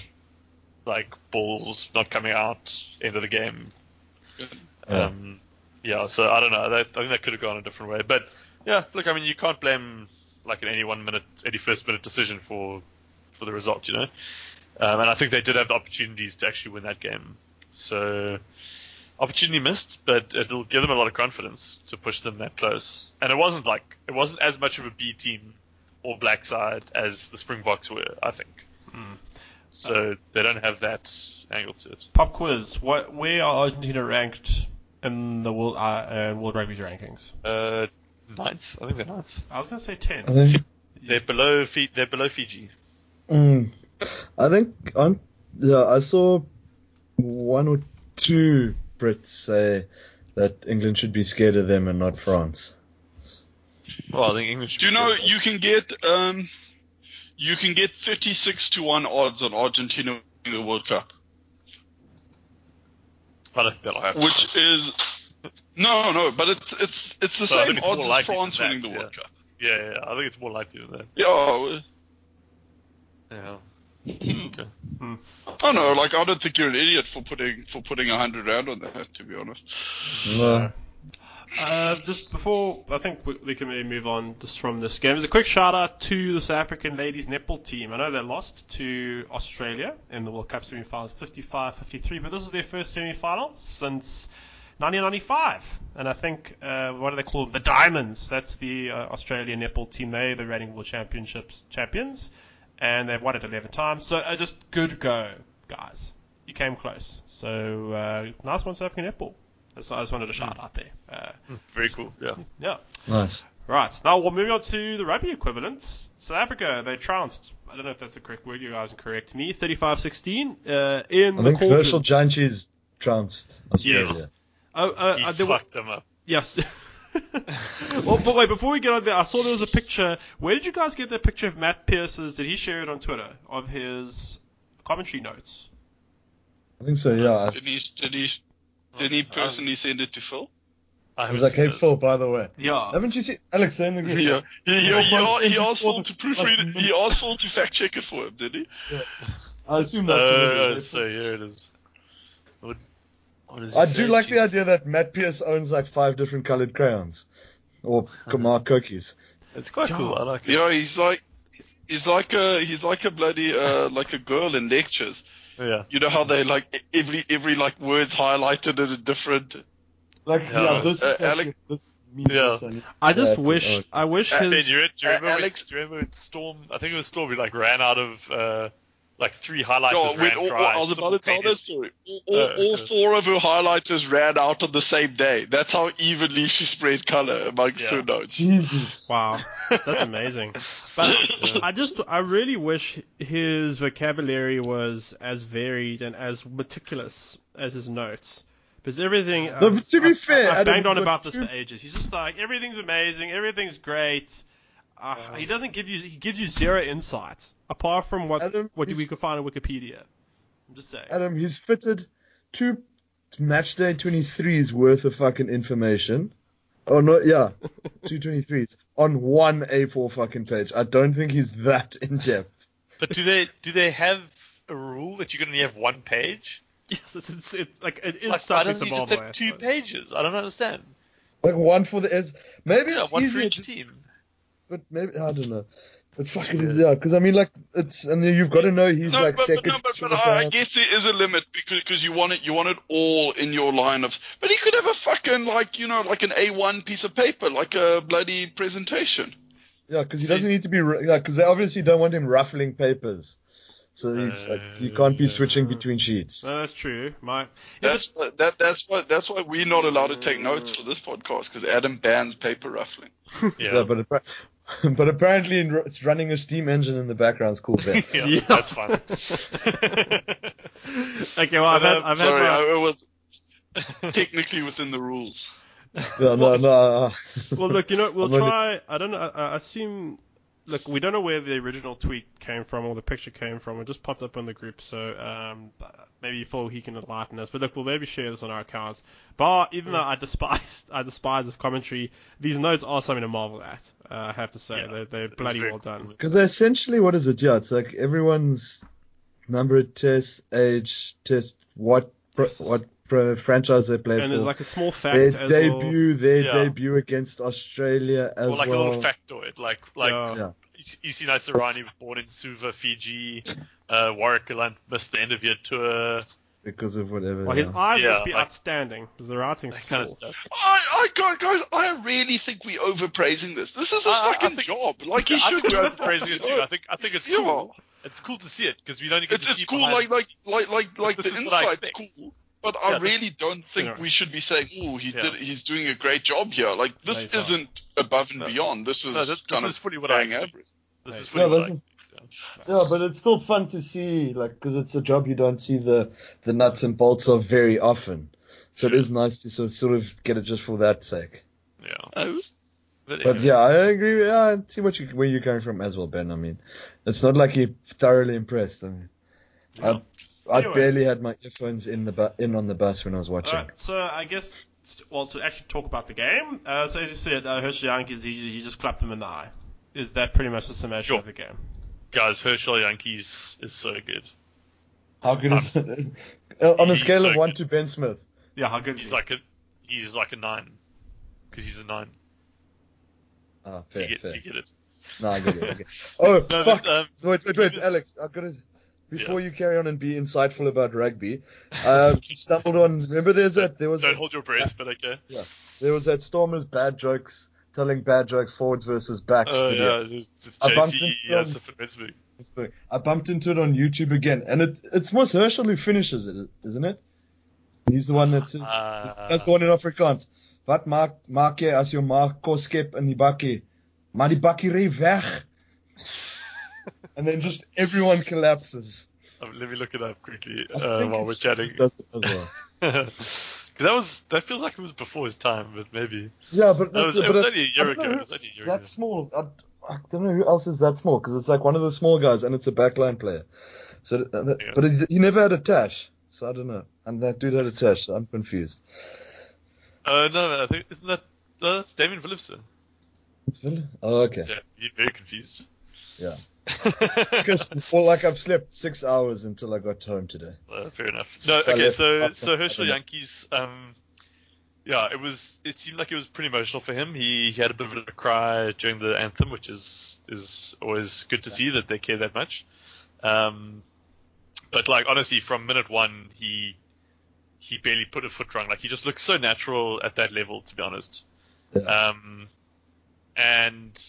like balls not coming out end of the game Yeah. um, yeah, so I don't know. That, I think that could have gone a different way. But yeah, look, I mean, you can't blame like an 81 minute, 81st minute decision for for the result, you know. Um, and I think they did have the opportunities to actually win that game. So opportunity missed, but it'll give them a lot of confidence to push them that close. And it wasn't like it wasn't as much of a B team or black side as the Springboks were, I think. Mm. So they don't have that angle to it. Pop quiz. What? Where are Argentina ranked in the world uh, uh, World Rugby's rankings? Uh, ninth, I think they're ninth. I was going to say ten. I think, They're below Fi- they're below Fiji. Mm, I think, on, yeah, I saw one or two Brits say that England should be scared of them and not France. Well, I think England should Do you know scared. you can get um, you can get 36 to one odds on Argentina winning the World Cup, I don't think happen. which is no, no, but it's it's it's the So same it's odds as France than winning that, the yeah. World Cup. yeah, yeah, yeah, I think it's more likely than that. Yeah, well, Yeah. hmm. Okay. I don't know. Like I don't think you're an idiot for putting for putting a hundred rand on that. To be honest. No. Uh, just before, I think we, we can maybe move on just from this game. There's a quick shout out to the South African ladies netball team. I know they lost to Australia in the World Cup semi-finals, 55-53, but this is their first semi-final since 1995. And I think, uh, what do they call them? The Diamonds. That's the uh, Australian netball team. They're the Reigning World Championships champions, and they've won it 11 times. So uh, just good go, guys. You came close. So uh, nice one, South African netball. So I just wanted to shout out there. Uh, Very cool. Yeah. yeah. Nice. Right, now we'll move on to the rugby equivalents. South Africa, they trounced. I don't know if that's the correct word, you guys can correct me. 35-16 uh, in I the think cauldron. Herschel Jantjies trounced Australia. Yes. Oh, uh, He uh, there were- fucked them up. Yes. well, but wait, before we get on there, I saw there was a picture. Where did you guys get that picture of Matt Pierce's? Did he share it on Twitter of his commentary notes? I think so, yeah. Did he? Did he? Did he personally um, send it to Phil? I I was like, hey, this. Phil, by the way. Yeah. Haven't you seen Alex they're in the group? Yeah, he, he, Your he, he asked before Phil to proofread it. He asked Phil to fact check it for him, did he? I assume that's what it Oh, so here it is. What, what I do say? like the idea that Matt Pierce owns like five different colored crayons. Or Mark cookies. It's quite cool. I like it. Yeah, he's like, he's like a, he's like a bloody, uh, like a girl in lectures. Yeah. You know how they like every every like word's highlighted in a different. Like, Yeah. yeah, this Uh, is Alec- this means Yeah. I just Yeah, wish. oh. I wish Uh, Hey, his. do you, do you remember? when- Alex- do you remember when Storm? I think it was Storm. We like ran out of uh, like three highlighters. No, when ran all, dry I was about to tell that simultaneously. story. All, all, Uh, all uh. four of her highlighters ran out on the same day. That's how evenly she spread color amongst Yeah. her notes. Jesus. Wow, that's amazing. But I just, I really wish his vocabulary was as varied and as meticulous as his notes. Because everything. No, but to be I've- fair, I've Adam, banged on about this two- for ages. He's just like everything's amazing, everything's great. Uh, he doesn't give you, he gives you zero insight apart from what Adam, what we could find on Wikipedia. I'm just saying. Adam, he's fitted two match day 23s worth of fucking information. Oh, no, yeah. two 23s on one A4 fucking page. I don't think he's that in depth. But do they do they have a rule that you can only have one page? Yes, it's, it's, it's like it is Like, why something doesn't he just have two pages? I don't understand. Like one for the is maybe Yeah, it's one for each to- team. But maybe I don't know. But fucking is yeah, because I mean like it's and you've got to know he's No, like but, but, second. no, but, to but I, I guess there is a limit because because you want it you want it all in your line of. But he could have a fucking like you know like an A1 piece of paper like a bloody presentation. Yeah, because he So doesn't need to be. Yeah, because they obviously don't want him ruffling papers. So he's like, uh, he can't be switching between sheets. No, that's true. My yeah, That's that that's why that's why we're not allowed to take notes for this podcast because Adam bans paper ruffling. Yeah. Yeah, but appar- but apparently it's running a steam engine in the background is cool. Ben. yeah, Yeah. that's fine. okay, well I've had, I've had Sorry, my, I, it was technically within the rules. no, no, no. uh, well look, you know, we'll I'm only- try. I don't know. I, I assume. Look, we don't know where the original tweet came from or the picture came from. It just popped up in the group, so um, maybe Phil he can enlighten us. But look, we'll maybe share this on our accounts. But even though I despise, I despise his commentary, these notes are something to marvel at. Uh, I have to say, Yeah. they're, they're bloody very well done. Because essentially, what is it? Yeah, it's like everyone's number of tests, age, test, what pro, what pro, franchise they play And for, there's like a small fact their as well. debut, their Yeah. debut against Australia as well. or like well. a little factoid, like like Yeah. Yeah. Isi Naisarani was born in Suva, Fiji. Uh, Warrick Gelant missed the end of year tour. because of whatever. Well, his yeah. eyes Yeah, must be like- outstanding because the writing's That kind of stuff. I, I guys, guys, I really think we're overpraising this. This is his I- I fucking think- job. Like he I should think do we're it. too. I think I think it's Yeah. cool. It's cool to see it because we don't get It's to it's see cool, like the like like like like the is what I insight's cool. But I Yeah, this- really don't think Yeah. we should be saying, "Oh, he Yeah. did. He's doing a great job here." Like this No, he's not. isn't above and No. beyond. This is No, this- this kind is of fully what I expect. average. This is Yeah, fully what I that's- Yeah, but it's still fun to see, like, because it's a job you don't see the the nuts and bolts of very often. So it Sure. is nice to sort of, sort of get it just for that sake. Yeah. Oh, But, But yeah, I agree. Yeah, I see what you where you're coming from as well, Ben. I mean, it's not like you're thoroughly impressed. I mean, Yeah. I, I barely had my earphones in the bu- in on the bus when I was watching. Alright, so I guess, well, to actually talk about the game, uh, so as you said, uh, Hershey Jantjies, he, he just clapped them in the eye. Is that pretty much the summation Sure. of the game? guys, Herschel Jantjies is so good. How good is it? on a He's scale of one good. to Ben Smith? Yeah, how good is He's he? like a he's like a nine because he's a nine. Oh, Do fair, you get, fair. do you get it? No, I get it. I get it. Oh, No, fuck. but, um, Wait, wait, wait, was- Alex. I've got to. Before you carry on and be insightful about rugby, uh, stumbled on. Remember, there's that. There was Don't that, hold your breath, but okay. Yeah, there was that Stormers bad jokes, telling bad jokes forwards versus backs. Oh video. yeah, it's, it's I bumped JC into him. Sifin It's the- I bumped into it on YouTube again, and it, it's Moss Herschel who finishes it, isn't it? He's the one that says Uh, that's the one in Afrikaans. wat maak maak jy as jou ma kos skep in die bakkie? Maar die bakkie ry weg. And then just everyone collapses. Um, let me look it up quickly uh, while we're chatting. it does it as well. Because that was that feels like it was before his time, but maybe. Yeah, but it was- but it was only a year ago. know It who was only a year that ago. small. I, I don't know who else is that small because it's like one of the small guys and it's a backline player. So, uh, that- Yeah. but he, he never had a tash, so I don't know. And that dude had a tash, so I'm confused. Uh, no, I think isn't that no, that's Damien Phillipson? Oh, okay. Yeah, you're very confused. Yeah. Because well, like I've slept six hours until I got home today. Uh, fair enough. So No, okay, so so an Herschel. Jantjies, um, yeah, it was. It seemed like it was pretty emotional for him. He, he had a bit of a cry during the anthem, which is is always good to see that they care that much. Um, but like honestly, from minute one, he he barely put a foot wrong. Like he just looks so natural at that level, to be honest. Yeah. Um, and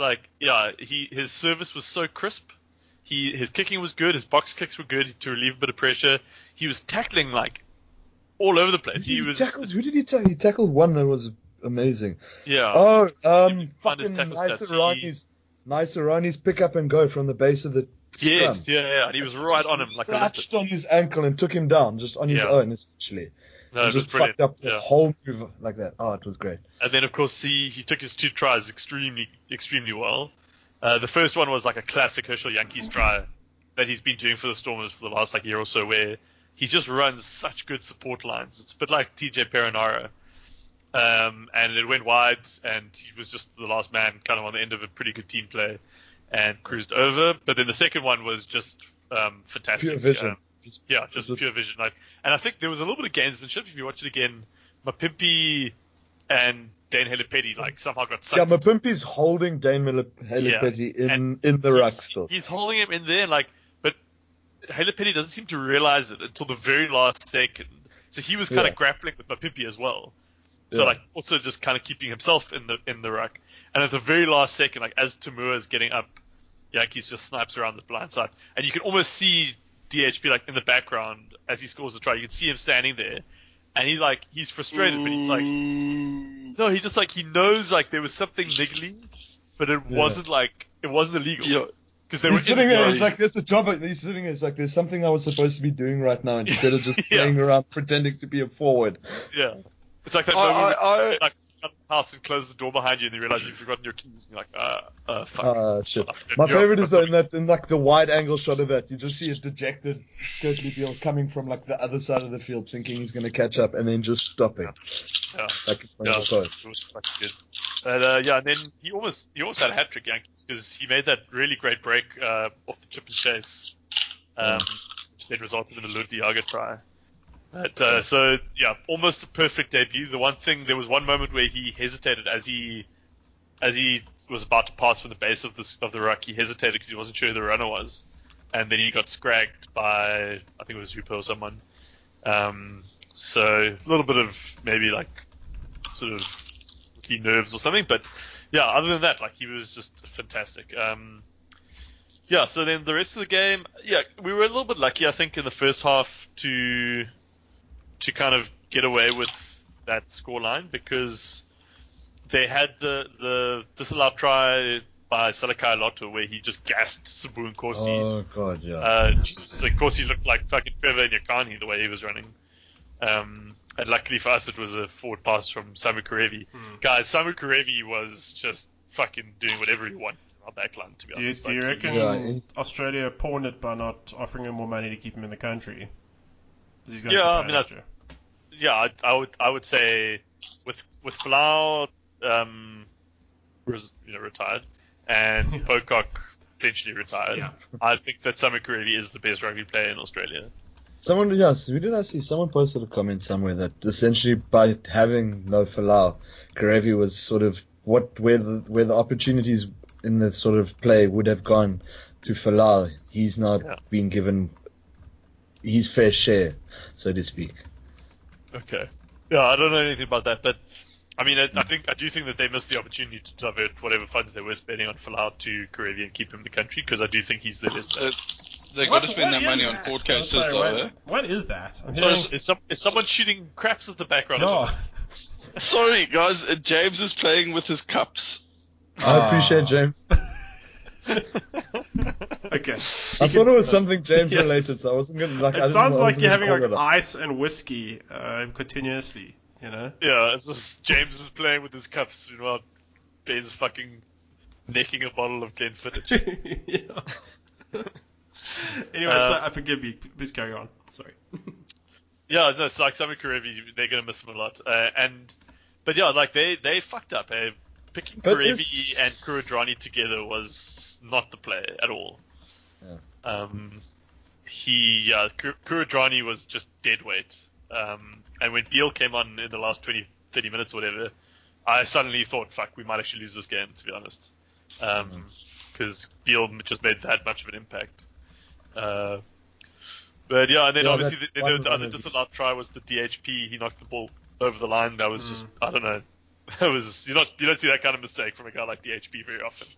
like yeah, he his service was so crisp. He his kicking was good. His box kicks were good to relieve a bit of pressure. He was tackling like all over the place. He, he was tackled. Who did he tackle? He tackled one that was amazing. yeah. Oh, um, can find his fucking nice. He- Naisarani's pick up and go from the base of the yes, scrum. yeah, yeah. And he was right on him like. Clutched on his ankle and took him down just on his Yeah. own, essentially. No, it was just brilliant. fucked up the Yeah. whole move like that. Oh, it was great. And then, of course, he, he took his two tries extremely, extremely well. Uh, the first one was like a classic Herschel Jantjies try that he's been doing for the Stormers for the last like year or so, where he just runs such good support lines. It's a bit like TJ Perenara. Um, and it went wide, and he was just the last man, kind of on the end of a pretty good team play, and cruised over. But then the second one was just um, fantastic. Pure vision. Um, yeah, just was- pure vision. Like, and I think there was a little bit of gamesmanship. If you watch it again, Mapimpi and Dane Haylett-Petty like mm. somehow got Yeah, sucked. Mapimpi's holding Dane Haylett-Petty in, And in the ruck still. He's holding him in there, like, but Haylett-Petty doesn't seem to realize it until the very last second. So he was kind Yeah. of grappling with Mapimpi as well. So Yeah. like also just kind of keeping himself in the in the ruck. And at the very last second, like as Tamua is getting up, Jantjies just snipes around the blind side, and you can almost see DHP like in the background as he scores a try. You can see him standing there, and he's like he's frustrated, but he's like mm. no, he just like he knows like there was something niggling, but it Yeah. wasn't like it wasn't illegal Yeah. because they were He's sitting in there. the He's like, "There's a job." He's sitting there. It's like, "There's something I was supposed to be doing right now instead of just Yeah. playing around pretending to be a forward." yeah. It's like that I, moment I, I, like the house and close the door behind you, and you realize you've forgotten your keys, and you're like, uh, uh, fuck. Uh, shit. My You're- favorite is though in that in like the wide angle shot of that, you just see a dejected Kurtley Beale coming from like the other side of the field, thinking he's going to catch up, and then just stopping Yeah. like Yeah, of the post. it was fucking good. But uh, yeah, and then he almost he almost had a hat trick Jantjies because he made that really great break uh, off the chip and chase, um, which then resulted in a Lood de Jager try. But, uh, so yeah, almost a perfect debut. The one thing there was one moment where he hesitated as he as he was about to pass from the base of the of the ruck. He hesitated because he wasn't sure who the runner was, and then he got scragged by I think it was Hooper or someone. Um, so a little bit of maybe like sort of key nerves or something. But yeah, other than that, like he was just fantastic. Um, yeah, so then the rest of the game, yeah, we were a little bit lucky, I think, in the first half to to kind of get away with that scoreline because they had the the disallowed try by Salakaia-Loto where he just gassed Sbu Nkosi. Oh god, yeah. Uh, Jesus, of course, he looked like fucking Trevor Nyakane the way he was running. Um, and luckily for us, it was a forward pass from Samu Kerevi. Hmm. Guys, Samu Kerevi was just fucking doing whatever he wanted in our backline, to be Do honest. do you Like, reckon Yeah, it- Australia pawned it by not offering him more money to keep him in the country? he's going Yeah, to I Japan mean, I- next year. Yeah, I, I would I would say with with Blau um, res, you know, retired and Pocock potentially retired. Yeah. I think that Samu Kerevi is the best rugby player in Australia. Someone, yes, we did I see? Someone posted a comment somewhere that essentially by having no Folau, Kerevi was sort of what where the where the opportunities in the sort of play would have gone to Folau. He's not Yeah. been given his fair share, so to speak. Okay. Yeah, I don't know anything about that, but I mean, I, I think I do think that they missed the opportunity to divert whatever funds they were spending on Folau to Kerevi and keep him in the country because I do think he's the best. player. uh, They got to spend that money is on that? court cases, sorry, though. what- eh? What is that? I'm So hearing- is, is, some, is someone shooting craps at the background? No. Sorry, guys. uh, James is playing with his cups. I appreciate. James. Okay. I thought it was something James Yes. related, so I wasn't gonna like. I It didn't- sounds like you're having like ice and whiskey uh, continuously. You know. Yeah, it's just James is playing with his cups while Ben's fucking necking a bottle of Glenfiddich. yeah. anyway, so, Uh, I forgive you. Please carry on. Sorry. Yeah, no, it's like Samu Kerevi, they're gonna miss him a lot. Uh, and but yeah, like they they fucked up. Eh? Picking But Kerevi is- and Kuridrani together was not the play at all. Yeah. Um, he yeah, Kur- Kuridrani was just dead weight. Um, and when Beale came on in the last 20, 30 minutes or whatever, I suddenly thought, fuck, we might actually lose this game. To be honest, because Beale just made that much of an impact. Uh, but yeah, and then Yeah, obviously the, the, the other disallowed try was the DHP. He knocked the ball over the line. That was Mm. just I don't know. That was you not you don't see that kind of mistake from a guy like DHP very often.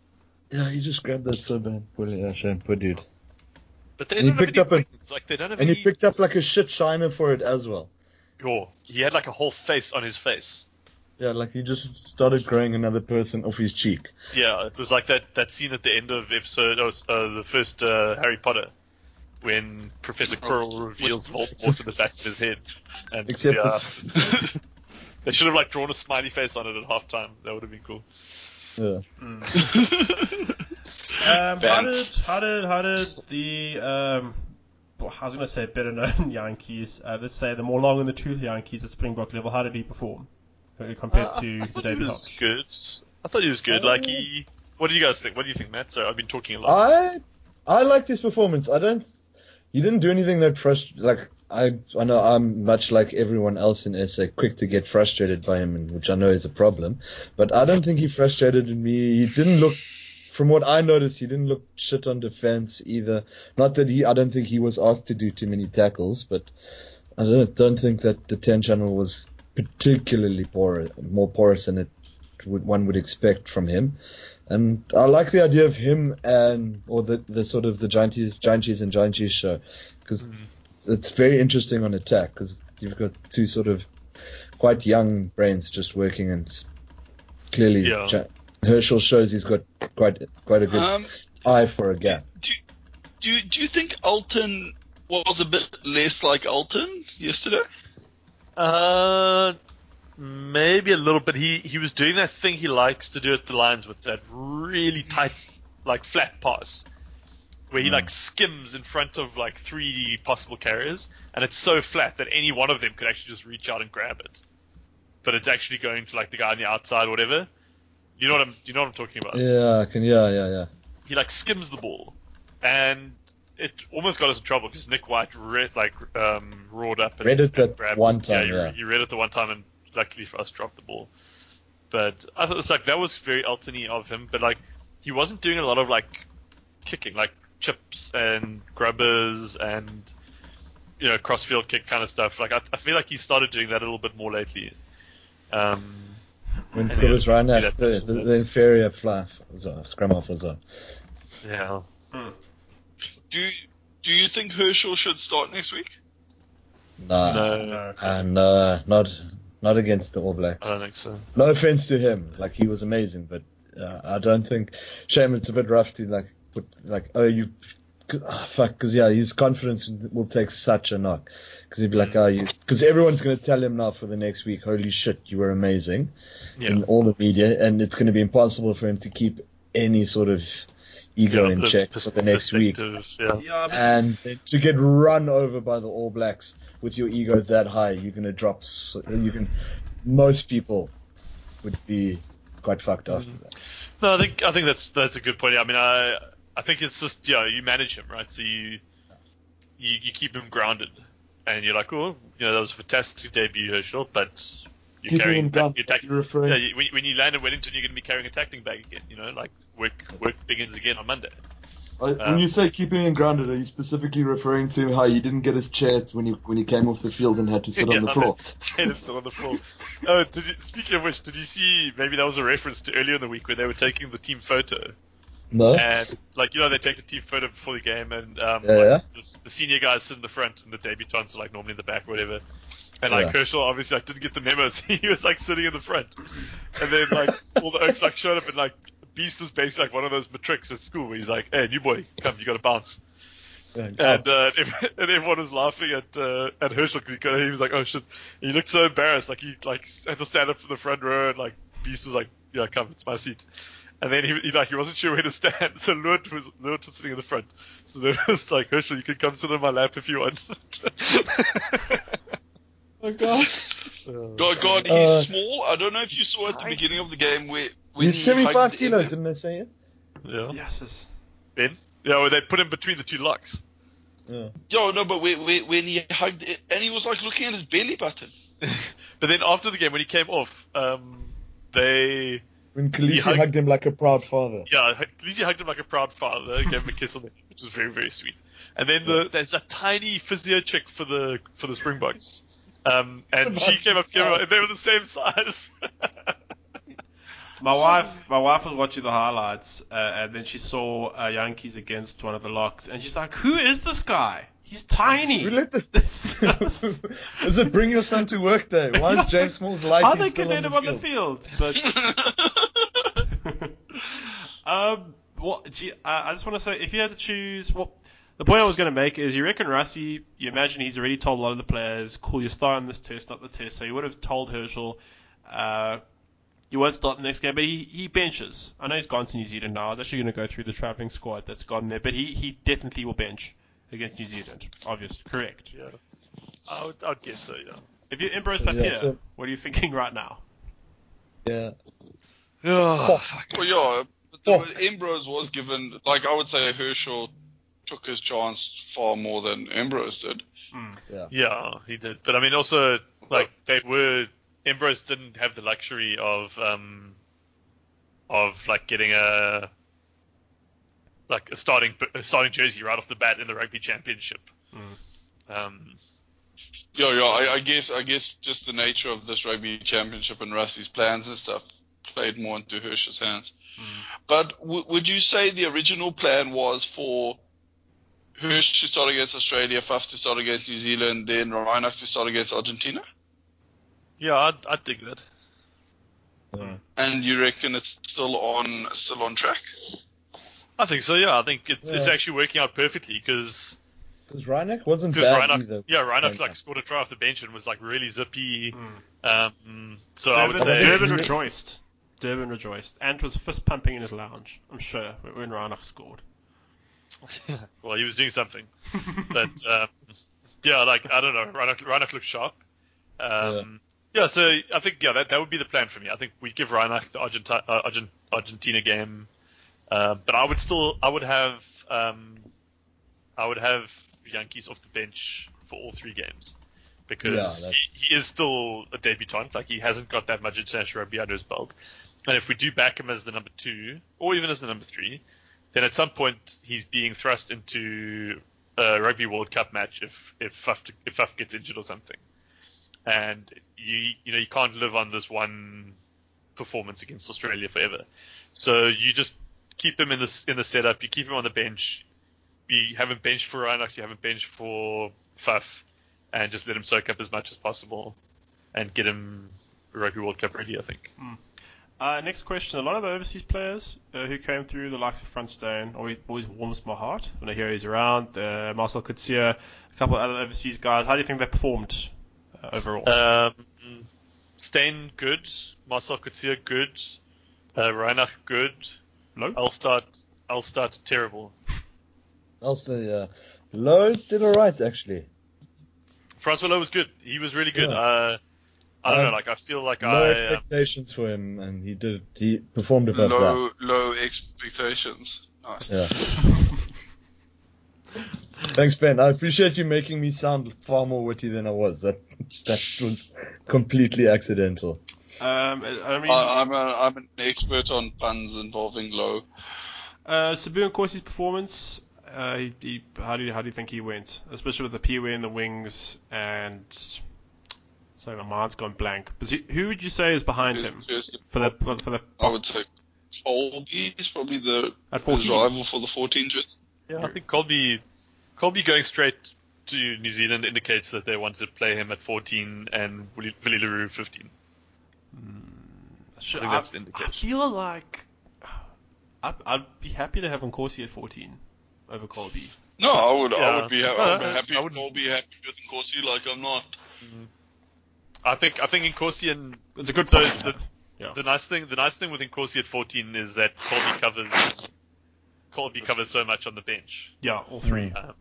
Yeah, he just grabbed that so bad. Poor, yeah, shame, poor dude. But they And he don't have picked any up a- like they don't have And he picked up like a shit shiner for it as well. Oh, he had like a whole face on his face. Yeah, like he just started growing another person off his cheek. Yeah, it was like that, that scene at the end of episode, oh, uh, the first uh, Harry Potter, when Professor Quirrell reveals Voldemort in the back of his head. And Except yeah, this- they should have like drawn a smiley face on it at halftime. That would have been cool. Yeah. Um, how did how did how did the um, well, I was going to say better known Jantjies, uh, let's say the more long in the tooth Jantjies at Springbok level, how did he perform uh, compared Uh, to I the thought he David was Hawks? good. I thought he was good. Uh, Like he. What do you guys think? What do you think, Matt? So I've been talking a lot. I I liked his performance. I don't. He didn't do anything that frust. Like I I know I'm much like everyone else in SA, quick to get frustrated by him, which I know is a problem. But I don't think he frustrated me. He didn't look. From what I noticed, he didn't look shit on defense either. Not that he, I don't think he was asked to do too many tackles, but I don't don't think that the ten channel was particularly poor, more porous than it would, one would expect from him. And I like the idea of him and or the the sort of the Jantjies, Jantjies and Jantjies show because mm-hmm. It's very interesting on attack because you've got two sort of quite young brains just working and clearly Yeah. Ja- Herschel shows he's got quite quite a good um, eye for a gap. do, do, do you think Elton was a bit less like Elton yesterday? Uh, maybe a little bit. He he was doing that thing he likes to do at the lines with that really tight, like flat pass, where he like skims in front of like three possible carriers, and it's so flat that any one of them could actually just reach out and grab it. But it's actually going to like the guy on the outside, or whatever. You know what I'm? You know what I'm talking about? Yeah, I can. Yeah, yeah, yeah. he like skims the ball, and it almost got us in trouble because Nick White read, like um, roared up and Read it and grabbed one time, yeah. he read it the one time, and luckily for us, dropped the ball. But I thought it's like that was very Eltony of him, but like he wasn't doing a lot of like kicking, like chips and grubbers and you know crossfield kick kind of stuff. Like I, I feel like he started doing that a little bit more lately. Um, When And Kobus yeah, ran that, that the, person the, the inferior fly was on, scrum off was on. yeah. Do you, do you think Herschel should start next week? Nah, No, No. and uh, not not against the All Blacks. I don't think so. No offense to him, like he was amazing, but uh, I don't think. Shame, it's a bit rough to like put like oh you. Oh, fuck, because yeah, his confidence will take such a knock. Because he'd be like, oh, you. Because everyone's going to tell him now for the next week, holy shit, you were amazing Yeah. in all the media, and it's going to be impossible for him to keep any sort of ego Yeah, in check pers- for the next week. Yeah. Yeah, And to get run over by the All Blacks with your ego that high, you're going to drop. s- You can. Most people would be quite fucked Mm. after that. No, I think I think that's that's a good point. I mean, I I think it's just yeah, you manage him right, so you you, you keep him grounded, and you're like, oh, you know, that was a fantastic debut, Herschel, but you're Keeping carrying grounded, you're tack- you're yeah, you, when, when you land in Wellington, you're going to be carrying a tackling bag again. You know, like work work begins again on Monday. Uh, Um, when you say keeping him grounded, are you specifically referring to how he didn't get his chair when he when he came off the field and had to sit on the Yeah, floor? Made him sit on the floor. Oh, did you, speaking of which, did you see? Maybe that was a reference to earlier in the week where they were taking the team photo, No. and like you know they take the team photo before the game, and um, Yeah, like, yeah. The, the senior guys sit in the front, and the debutantes are like normally in the back, or whatever. And like Yeah. Herschel obviously like didn't get the memo, so he was like sitting in the front. And then like all the Oaks like showed up, and like Beast was basically like one of those matrix at school where he's like, "Hey, new boy, come, you got to bounce." And uh, and everyone was laughing at uh, at Herschel because he, he was like, "Oh shit!" He looked so embarrassed, like he like had to stand up from the front row, and like Beast was like, "Yeah, come, it's my seat." And then he, he like he wasn't sure where to stand, so Lurt was Lurt was sitting in the front. So then it was like, "Herschel, you can come sit on my lap if you want." oh god. God, God, he's Uh, small. I don't know if you saw at the beginning of the game where when He's he 75 hugged kilos, Evan- didn't they say it? yeah, Yes. it's- Ben. Yeah, well, they put him between the two locks. Yeah. Yo, no, but when, when, when he hugged it, and he was like looking at his belly button. but then after the game, when he came off, um, they When Khaleesi hugged- hugged him like a proud father. Yeah, Lizzie hugged him like a proud father, gave him a kiss on the cheek, which was very, very sweet. And then the, there's a tiny physio chick for the for the Springboks, um, and she came up the to him, size. and they were the same size. My wife, my wife was watching the highlights, uh, and then she saw uh, Jantjies against one of the locks, and she's like, "Who is this guy? He's tiny." We let the- This- Is it bring your son to work day? Why is James Smalls like How he's they still can on let the him on the field? field? But um, what? Gee, I I just want to say, if you had to choose, what the point I was going to make is, you reckon Rassie? You imagine he's already told a lot of the players, "Cool, you're starting this test, not the test." So he would have told Herschel, uh, "You won't start the next game," but he, he benches. I know he's gone to New Zealand now. I was actually going to go through the travelling squad that's gone there, but he, he definitely will bench against New Zealand. Obvious, correct. yeah, I would, I would guess so. Yeah. If you're Ambrose So, yeah, so- what are you thinking right now? Yeah. Oh, well, yeah, but the, Oh. Ambrose was given, like I would say, Herschel took his chance far more than Ambrose did. Yeah, he did. But I mean, also like they were Ambrose didn't have the luxury of um of like getting a like a starting a starting jersey right off the bat in the rugby championship. Mm. Um, Yeah, yeah. I, I guess, I guess, just the nature of this rugby championship and Rassie's plans and stuff played more into Hirsch's hands. Mm. But w- would you say the original plan was for Hirsch to start against Australia, Faf to start against New Zealand, then Reinach to start against Argentina? yeah, I'd, I'd dig that. Yeah. And you reckon it's still on, still on track? I think so. Yeah, I think it, it's actually working out perfectly because Because Reinach wasn't because bad Reinach, either. yeah, Reinach like scored a try off the bench and was like really zippy. Mm. Um, so I would Durban, say Durban rejoiced. Durban rejoiced. Ant was fist pumping in his lounge. I'm sure when Reinach scored. well, he was doing something. but um, yeah, like I don't know, Reinach, Reinach looks sharp. Um, yeah. so I think yeah, that that would be the plan for me. I think we give Reinach the Argenti- uh, Argent- Argentina game, uh, but I would still I would have um, I would have Jantjies off the bench for all three games because that's- he, he is still a debutant. Like he hasn't got that much international rugby under his belt. And if we do back him as the number two, or even as the number three, then at some point he's being thrust into a Rugby World Cup match if if Faf, if Faf gets injured or something, and you you know you can't live on this one performance against Australia forever. So you just keep him in the in the setup. You keep him on the bench. You haven't benched for Reinach. You haven't benched for Faf, and just let him soak up as much as possible, and get him Rugby World Cup ready. I think. Uh, next question. A lot of the overseas players uh, who came through the likes of Frans Steyn always, always warms my heart when I hear he's around. Uh, Marcell Coetzee, a couple of other overseas guys. How do you think they performed uh, overall? Um, Steyn good, Marcell Coetzee good, uh, Reinach good, Louw? Elstadt Elstadt terrible. Also, yeah. Louw did alright actually. Francois Louw was good. He was really good. Yeah. Uh, I don't Um, know. Like I feel like Low I. Um, expectations for him, and he did. He performed above that. Low, low expectations. Nice. Yeah. Thanks, Ben. I appreciate you making me sound far more witty than I was. That that was completely accidental. Um, I mean, I, I'm, a, I'm an expert on puns involving low. uh, Sbu Nkosi's performance. Uh, he, he, how do you how do you think he went, especially with the Pee-wee in the wings and sorry, my mind's gone blank. But who who would you say is behind him First- for the for the I would say Colby is probably the his rival for the 14 jersey. Yeah, I think Colby, Colby going straight to New Zealand indicates that they wanted to play him at 14 and Willie Willie le Roux 15. Should- I think that's the I feel like I'd, I'd be happy to have Nkosi at 14 over Kolbe. No, I would, I would be, ha- I would be happy I if wouldn't- Kolbe happy with Nkosi. Like I'm not. I think I think Nkosi and It's a good so point. the, Yeah. the nice thing the nice thing with Nkosi at 14 is that Kolbe covers Kolbe covers so much on the bench. Yeah, all three. Um,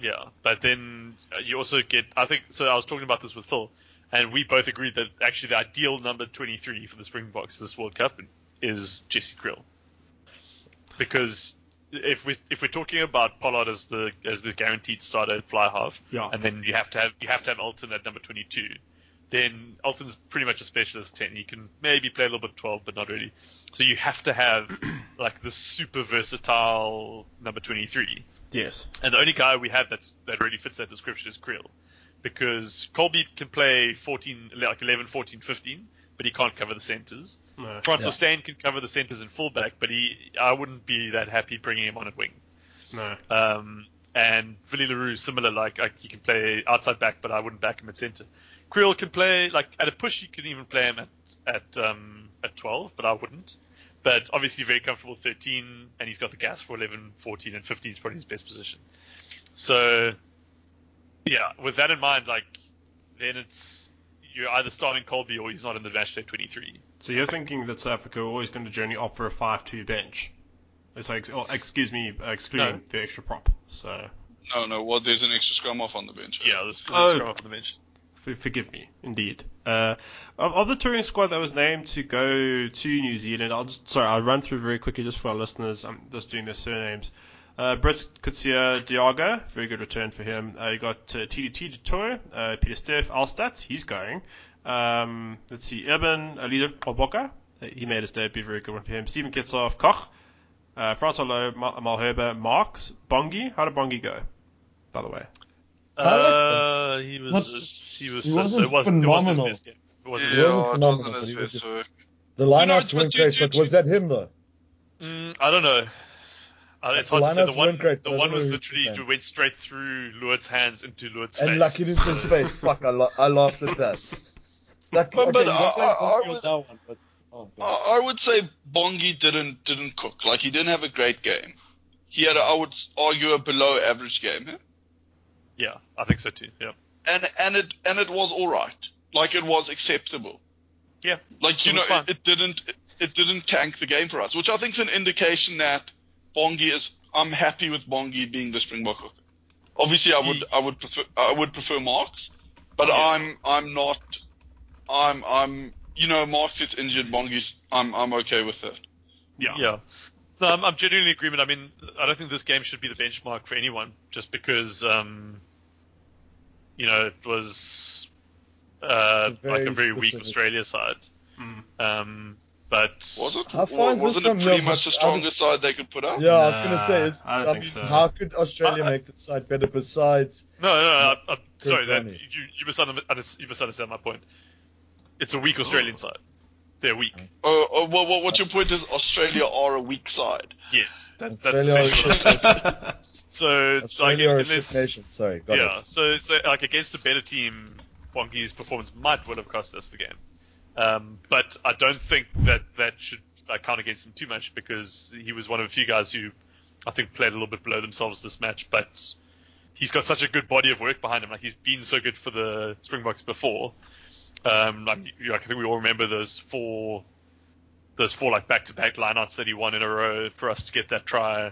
yeah, but then uh, you also get. I think so. I was talking about this with Phil, and we both agreed that actually the ideal number 23 for the Springboks this World Cup is Jesse Kriel, because if we if we're talking about Pollard as the as the guaranteed starter at fly half, Yeah. and then you have to have you have to have Elton at number 22. Then Elton's pretty much a specialist 10. He can maybe play a little bit 12, but not really. So you have to have like the super versatile number 23. Yes. And the only guy we have that's that really fits that description is Kriel. Because Kolbe can play 14, like 11, 14, 15, but he can't cover the centers. No. Francois Steyn can cover the centers and fullback, but he, I wouldn't be that happy bringing him on at wing. No. Um, and Willie le Roux, similar, like, like he can play outside back, but I wouldn't back him at center. Kriel can play, like, at a push, you can even play him at, at, um, at 12, but I wouldn't. But obviously very comfortable 13, and he's got the gas for 11, 14, and 15 is probably his best position. So, yeah, with that in mind, like, then it's, you're either starting Kolbe or he's not in the match day 23. So you're thinking that South Africa are always going to generally opt for a 5-2 bench. It's like, oh, excuse me, uh, excluding No. the extra prop. So, No, no. Well, there's an extra scrum off on the bench. Yeah, let's, let's Oh. go off the bench. for, forgive me, indeed. Uh, of, of the touring squad that was named to go to New Zealand, I'll just, sorry, I'll run through very quickly just for our listeners. I'm just doing their surnames. Uh, Brett Kutsia Diago, very good return for him. Uh, you got uh, TDT Dutour, uh, Peter Steff, Elstadt, he's going. Um, let's see, Urban Alida Oboka, uh, he made his debut, very good one for him. Steven Kitshoff, Koch, uh, Francois Louw, Ma- Malherbe, Marx, Bongi. How did Bongi go, by the way? Uh, he was That's- he was he wasn't it wasn't, it wasn't phenomenal. his best game. It wasn't Yeah, his wasn't it phenomenal, wasn't but his best work. The know, lineouts it's- weren't but great, but was that him though? Mm, I don't know. Uh, it's The hard to say. The one, great, the one was literally was went straight through Lourdes' hands into Lourdes' face. And lucky into his face. Fuck, I, la- I laughed at that. Like, But- okay, but I- I- I would- that one, but, oh, I I would say Bongi didn't didn't cook. Like he didn't have a great game. He had, a, I would argue, a below average game, huh? Yeah, I think so too. Yeah. and and it and it was all right. Like it was acceptable. Yeah. Like you It know, it, it didn't it, it didn't tank the game for us, which I think is an indication that Bongi is. I'm happy with Bongi being the Springbok hooker. Obviously, I would I would prefer I would prefer Marx, but Yeah. I'm I'm not. I'm I'm you know Marx gets injured, Bongi's. I'm I'm okay with that. Yeah. Yeah. No, I'm, I'm genuinely in agreement. I mean, I don't think this game should be the benchmark for anyone, just because, um, you know, it was uh, a like a very very weak Australia side. Mm. Um, but Was it? How far Wa- is this wasn't from it pretty much the I strongest side they could put up? Yeah, I was gonna say, is, I don't I think mean, so. how could Australia I- I- make the side better besides? no, no, no I, I'm sorry, that, you, you, misunderstand, you misunderstand my point. It's a weak Australian oh. side. They're weak. Oh, oh, well, well, what your point is? Australia are a weak side. Yes, that, that's Australia are a essentially shit what So, like, Australia are a unless, nation. Sorry, got yeah, it. so, so like against a better team, Bongi's performance might well have cost us the game. Um, but I don't think that that should like, count against him too much because he was one of a few guys who I think played a little bit below themselves this match. But he's got such a good body of work behind him. Like he's been so good for the Springboks before. Um, like, you- like I think we all remember those four, those four like back-to-back lineouts that he won in a row for us to get that try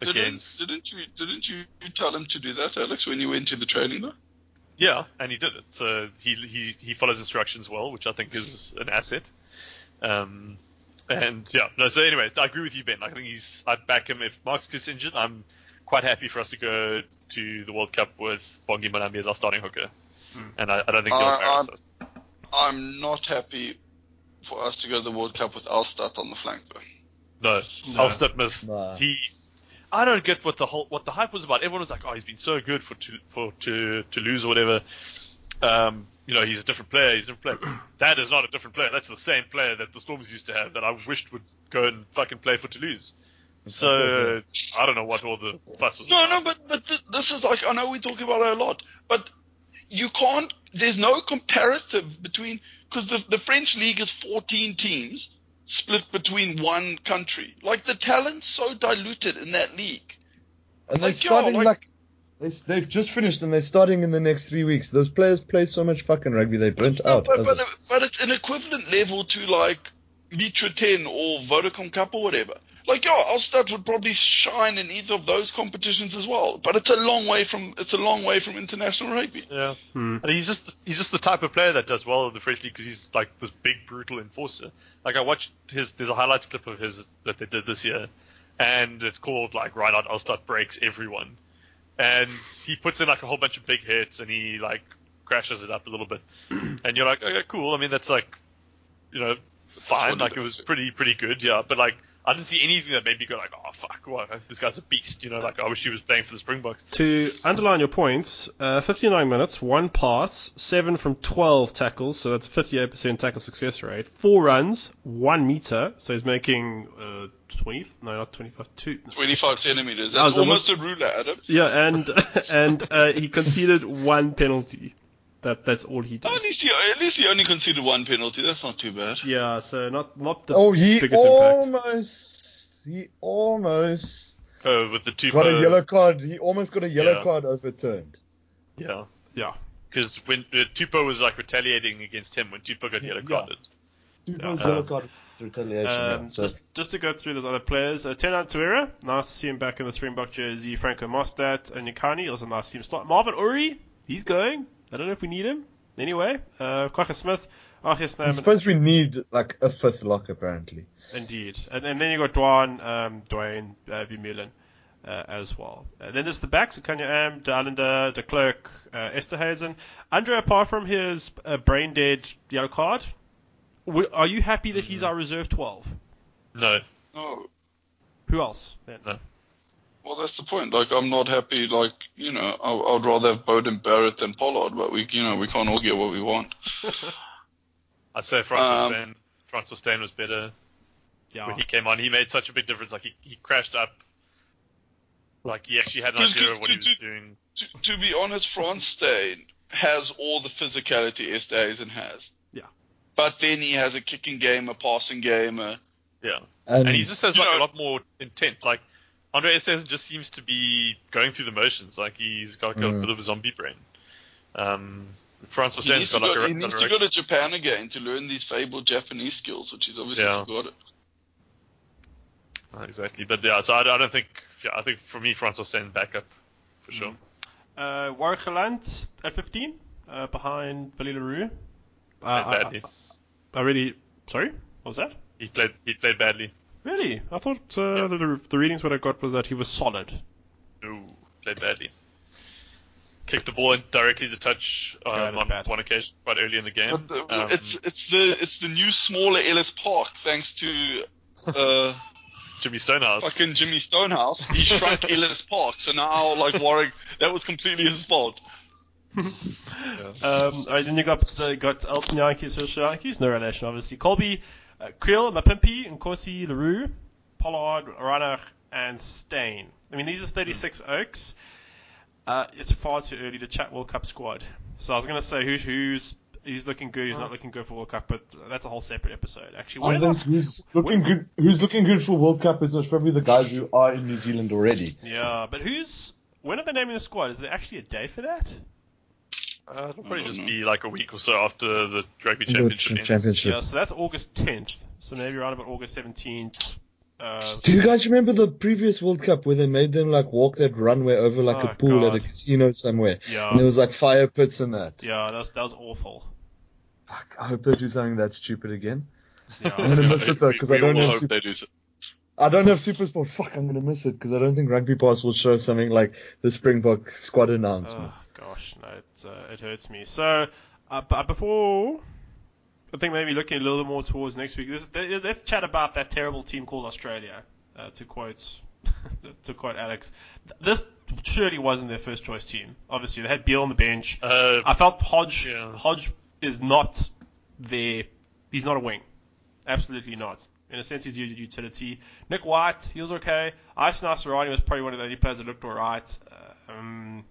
Didn't, against. didn't you didn't you tell him to do that, Alex, when you went to the training though? Yeah, and he did it. So he he he follows instructions well, which I think is an asset. Um, and yeah, no. So anyway, I agree with you, Ben. I think he's. I'd back him if Marx gets injured. I'm quite happy for us to go to the World Cup with Bongi Mbonambi as our starting hooker, and I, I don't think he'll I- embarrass I'm- us. I'm not happy for us to go to the World Cup with Elstadt on the flank though. No, No. Elstadt miss. Nah. He. I don't get what the whole what the hype was about. Everyone was like, "Oh, he's been so good for to, for to to lose or whatever." Um, you know, he's a different player. He's a different player. that is not a different player. That's the same player that the Stormers used to have that I wished would go and fucking play for Toulouse. So I don't know what all the fuss was. No, about. no, but but th- this is like I know we talk about it a lot, but you can't. There's no comparative between because the the French league is 14 teams split between one country. Like the talent's so diluted in that league. And they're Like, yo, starting like- like, they, they've just finished and they're starting in the next three weeks. Those players play so much fucking rugby they burnt out. but, but, but it's an equivalent level to like Mitre 10 or Vodacom Cup or whatever. Like, yeah, Ulster would probably shine in either of those competitions as well. But it's a long way from it's a long way from international rugby. Yeah, Hmm. and he's just he's just the type of player that does well in the French league because he's like this big brutal enforcer. Like I watched his there's a highlights clip of his that they did this year, and it's called like Rynhardt Elstadt breaks everyone, and he puts in like a whole bunch of big hits and he like crashes it up a little bit, and you're like okay cool. I mean that's like you know fine like it was pretty pretty good yeah, but like. I didn't see anything that made me go like, oh fuck, what, this guy's a beast, you know. Like I wish he was playing for the Springboks. To underline your points, uh, 59 minutes, one pass, 7 from 12 tackles, so that's a 58% tackle success rate. 4 runs, 1 meter, so he's making uh, 20, no, not 25, 2. 25 centimeters. That's almost almost- a ruler, Adam. Yeah, and and uh, he conceded one penalty. That That's all he did. At least he at least he only conceded one penalty. That's not too bad. Yeah, so not not the oh, he biggest impact. almost, he almost Uh, with the two got a yellow card. He almost got a yellow Yeah. card overturned. Yeah. Yeah. Because when uh, Tupou was like retaliating against him when Tupou got yellow Yeah. carded. Tupou's Yeah. yellow card is retaliation. Um, yeah. So just, just to go through those other players, uh, Tena Tuera, nice to see him back in the Springbok jersey. Franco Mostert, Nyakane, also nice to see him start. Marvin Orie, he's going. I don't know if we need him. Anyway, uh, Kwagga Smith, Archie I suppose we need like a fifth lock apparently. indeed. And, and then you got Dwan, um, Duane, uh, Vermeulen, uh, as well. Uh, then there's the backs, Kanye Am, De Allende, De Klerk, uh, Esterhuizen. Andre, apart from his uh, brain dead yellow card, w- are you happy that he's our reserve 12? No. Oh, Who else? Then? Well, that's the point. Like, I'm not happy. Like, you know, I, I'd rather have Beauden Barrett than Pollard, but we, you know, we can't all get what we want. I'd say Francois Um, Steyn. Francois Steyn was better Yeah. when he came on. He made such a big difference. Like he, he crashed up. Like he actually had an idea of what he was to- doing. To, to be honest, Frans Steyn has all the physicality Esterhuizen has. Yeah. But then he has a kicking game, a passing game, a, Yeah. And, And he just has like know- a lot more intent. Like Andre Esterhuizen just seems to be going through the motions. Like he's got like, a Mm. bit of a zombie brain. Um, Francois he Steyn's needs, to like go, a, he needs to go to Japan again to learn these fabled Japanese skills, which he's obviously Yeah. forgotten. Uh, exactly. But yeah, so I, I don't think. Yeah, I think for me, Francois Steyn backup for sure. Uh, Warrick Gelant at 15, uh, behind Billy le Roux. Uh, Played I, badly. I, I really. Sorry? What was that? He played. He played badly. Really? I thought uh, the, the readings what I got was that he was solid. No, played badly. Kicked the ball in directly to touch um, on bad. one occasion quite early in the game. But the, Um, it's it's the it's the new smaller Ellis Park thanks to uh, Jimmy Stonehouse. fucking Jimmy Stonehouse. He shrunk Ellis Park, so now like Warrick, that was completely his fault. Um, alright, then you got uh, got Elton Jantjies, Social Jantjies, no relation obviously. Kolbe, uh, Kriel, Mapimpi, Nkosi, le Roux, Pollard, Reinach, and Steyn. I mean, these are 36 Oaks. Uh, it's far too early to chat World Cup squad. So I was going to say who's who's who's looking good, who's not looking good for World Cup, but that's a whole separate episode. Actually, I think who's looking good. Who's looking good for World Cup is probably the guys who are in New Zealand already. Yeah, but who's when are they naming the squad? Is there actually a day for that? Uh, it'll probably just know. be like a week or so after the rugby championship. ends. championship. Yeah, so that's August 10th. So maybe around about August 17th. Uh, Do you guys remember the previous World Cup where they made them like walk that runway over like Oh, a pool at a casino somewhere, yeah, and there was like fire pits and that? yeah, that was, that was awful. Fuck, I hope they do something that stupid again. Yeah. I'm gonna miss it though because I don't have hope super, they do so. I don't have SuperSport. Fuck, I'm gonna miss it because I don't think Rugby Pass will show something like the Springbok squad announcement. Oh gosh, no, it uh, it hurts me. So, uh, but before, I think maybe looking a little bit more towards next week. This, th- let's chat about that terrible team called Australia. Uh, to quote, to quote Alex, this surely wasn't their first choice team. Obviously, they had Beale on the bench. Uh, I felt Hodge Yeah. Hodge is not there. He's not a wing. Absolutely not. In a sense, he's used utility. Nick White, he was okay. Isi Naisarani was probably one of the only players that looked alright. Uh, um,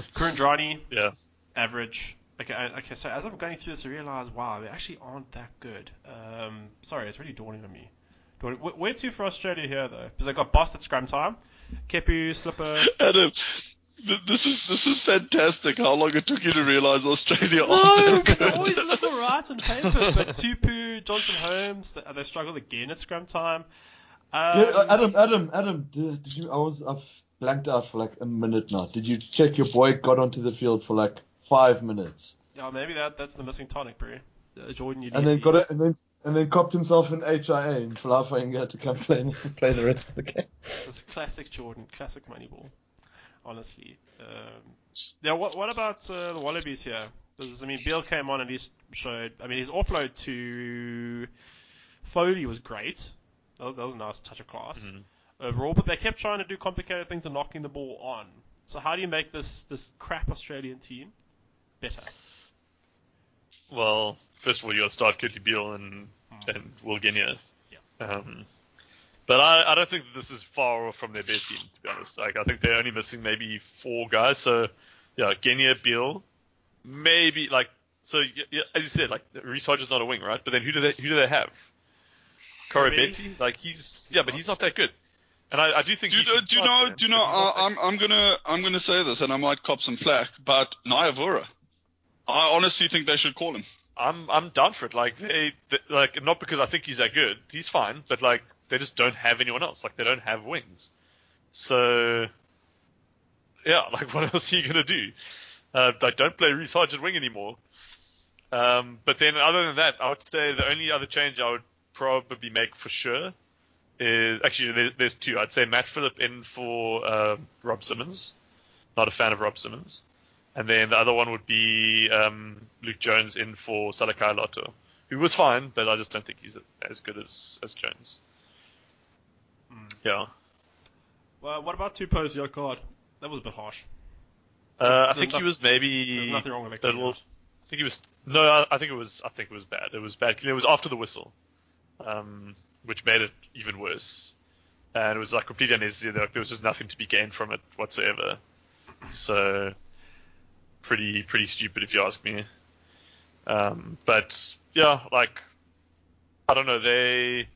Kuridrani, Yeah. average. Okay, I- okay. So as I'm going through this, I realize, wow, they actually aren't that good. Um, sorry, it's really dawning on me. Dawning- wh- Where to for Australia here though? Because they got Boss at scrum time, Kepu, Slipper. Adam, th- this is this is fantastic. How long it took you to realise Australia No, aren't but that they good? always look alright on paper. But Tupou, Johnson Holmes, they, they struggled again at scrum time. Um, Yeah, uh, Adam, Adam, Adam, did, did you? I was I've blanked out for like a minute now. Did you check your boy got onto the field for like five minutes yeah, maybe that that's the missing tonic, bro. Uh, Jordan Uelese. and then got it and then and then copped himself an HIA and Falafel to come play play the rest of the game. This is classic Jordan, classic Moneyball. Honestly. Um, yeah. What what about uh, the Wallabies here? Because, I mean, Bill came on and he showed. I mean, his offload to Foley was great. That was, that was a nice touch of class Mhm. Overall. But they kept trying to do complicated things and knocking the ball on. So how do you make this this crap Australian team better? Well, first of all, you got to start Beale and and Will Genia. Yeah. Um, but I, I don't think that this is far off from their best team, to be honest. Like I think they're only missing maybe four guys. So yeah, Genia, Beale, maybe like so. Yeah, as you said, like Reece Hodge is not a wing, right? But then who do they who do they have? Betty, like he's yeah, but he's not that good. And I, I do think Do, should do you know? Do you know? Uh, I'm I'm gonna I'm gonna say this, and I might cop some flack, but Nyavura, I honestly think they should call him. I'm I'm down for it. Like they, they like not because I think he's that good. He's fine, but like they just don't have anyone else. Like they don't have wings. So yeah, like what else are you gonna do? Uh, like don't play Reece Hodge at wing anymore. Um, but then other than that, I would say the only other change I would probably make for sure is actually there, there's two. I'd say Matt Philip in for uh, Rob Simmons. Not a fan of Rob Simmons. And then the other one would be um, Luke Jones in for Salakaia-Loto, who was fine, but I just don't think he's as good as, as Jones. Yeah. Well, what about two pose your card? That was a bit harsh. Uh, I think he was maybe. There's nothing wrong with Victor. little- I think he was. No, I, I think it was. I think it was bad. It was bad. It was after the whistle, um, which made it even worse. And it was like completely unnecessary. Like, there was just nothing to be gained from it whatsoever. So, pretty pretty stupid if you ask me. Um, but yeah, like I don't know. They.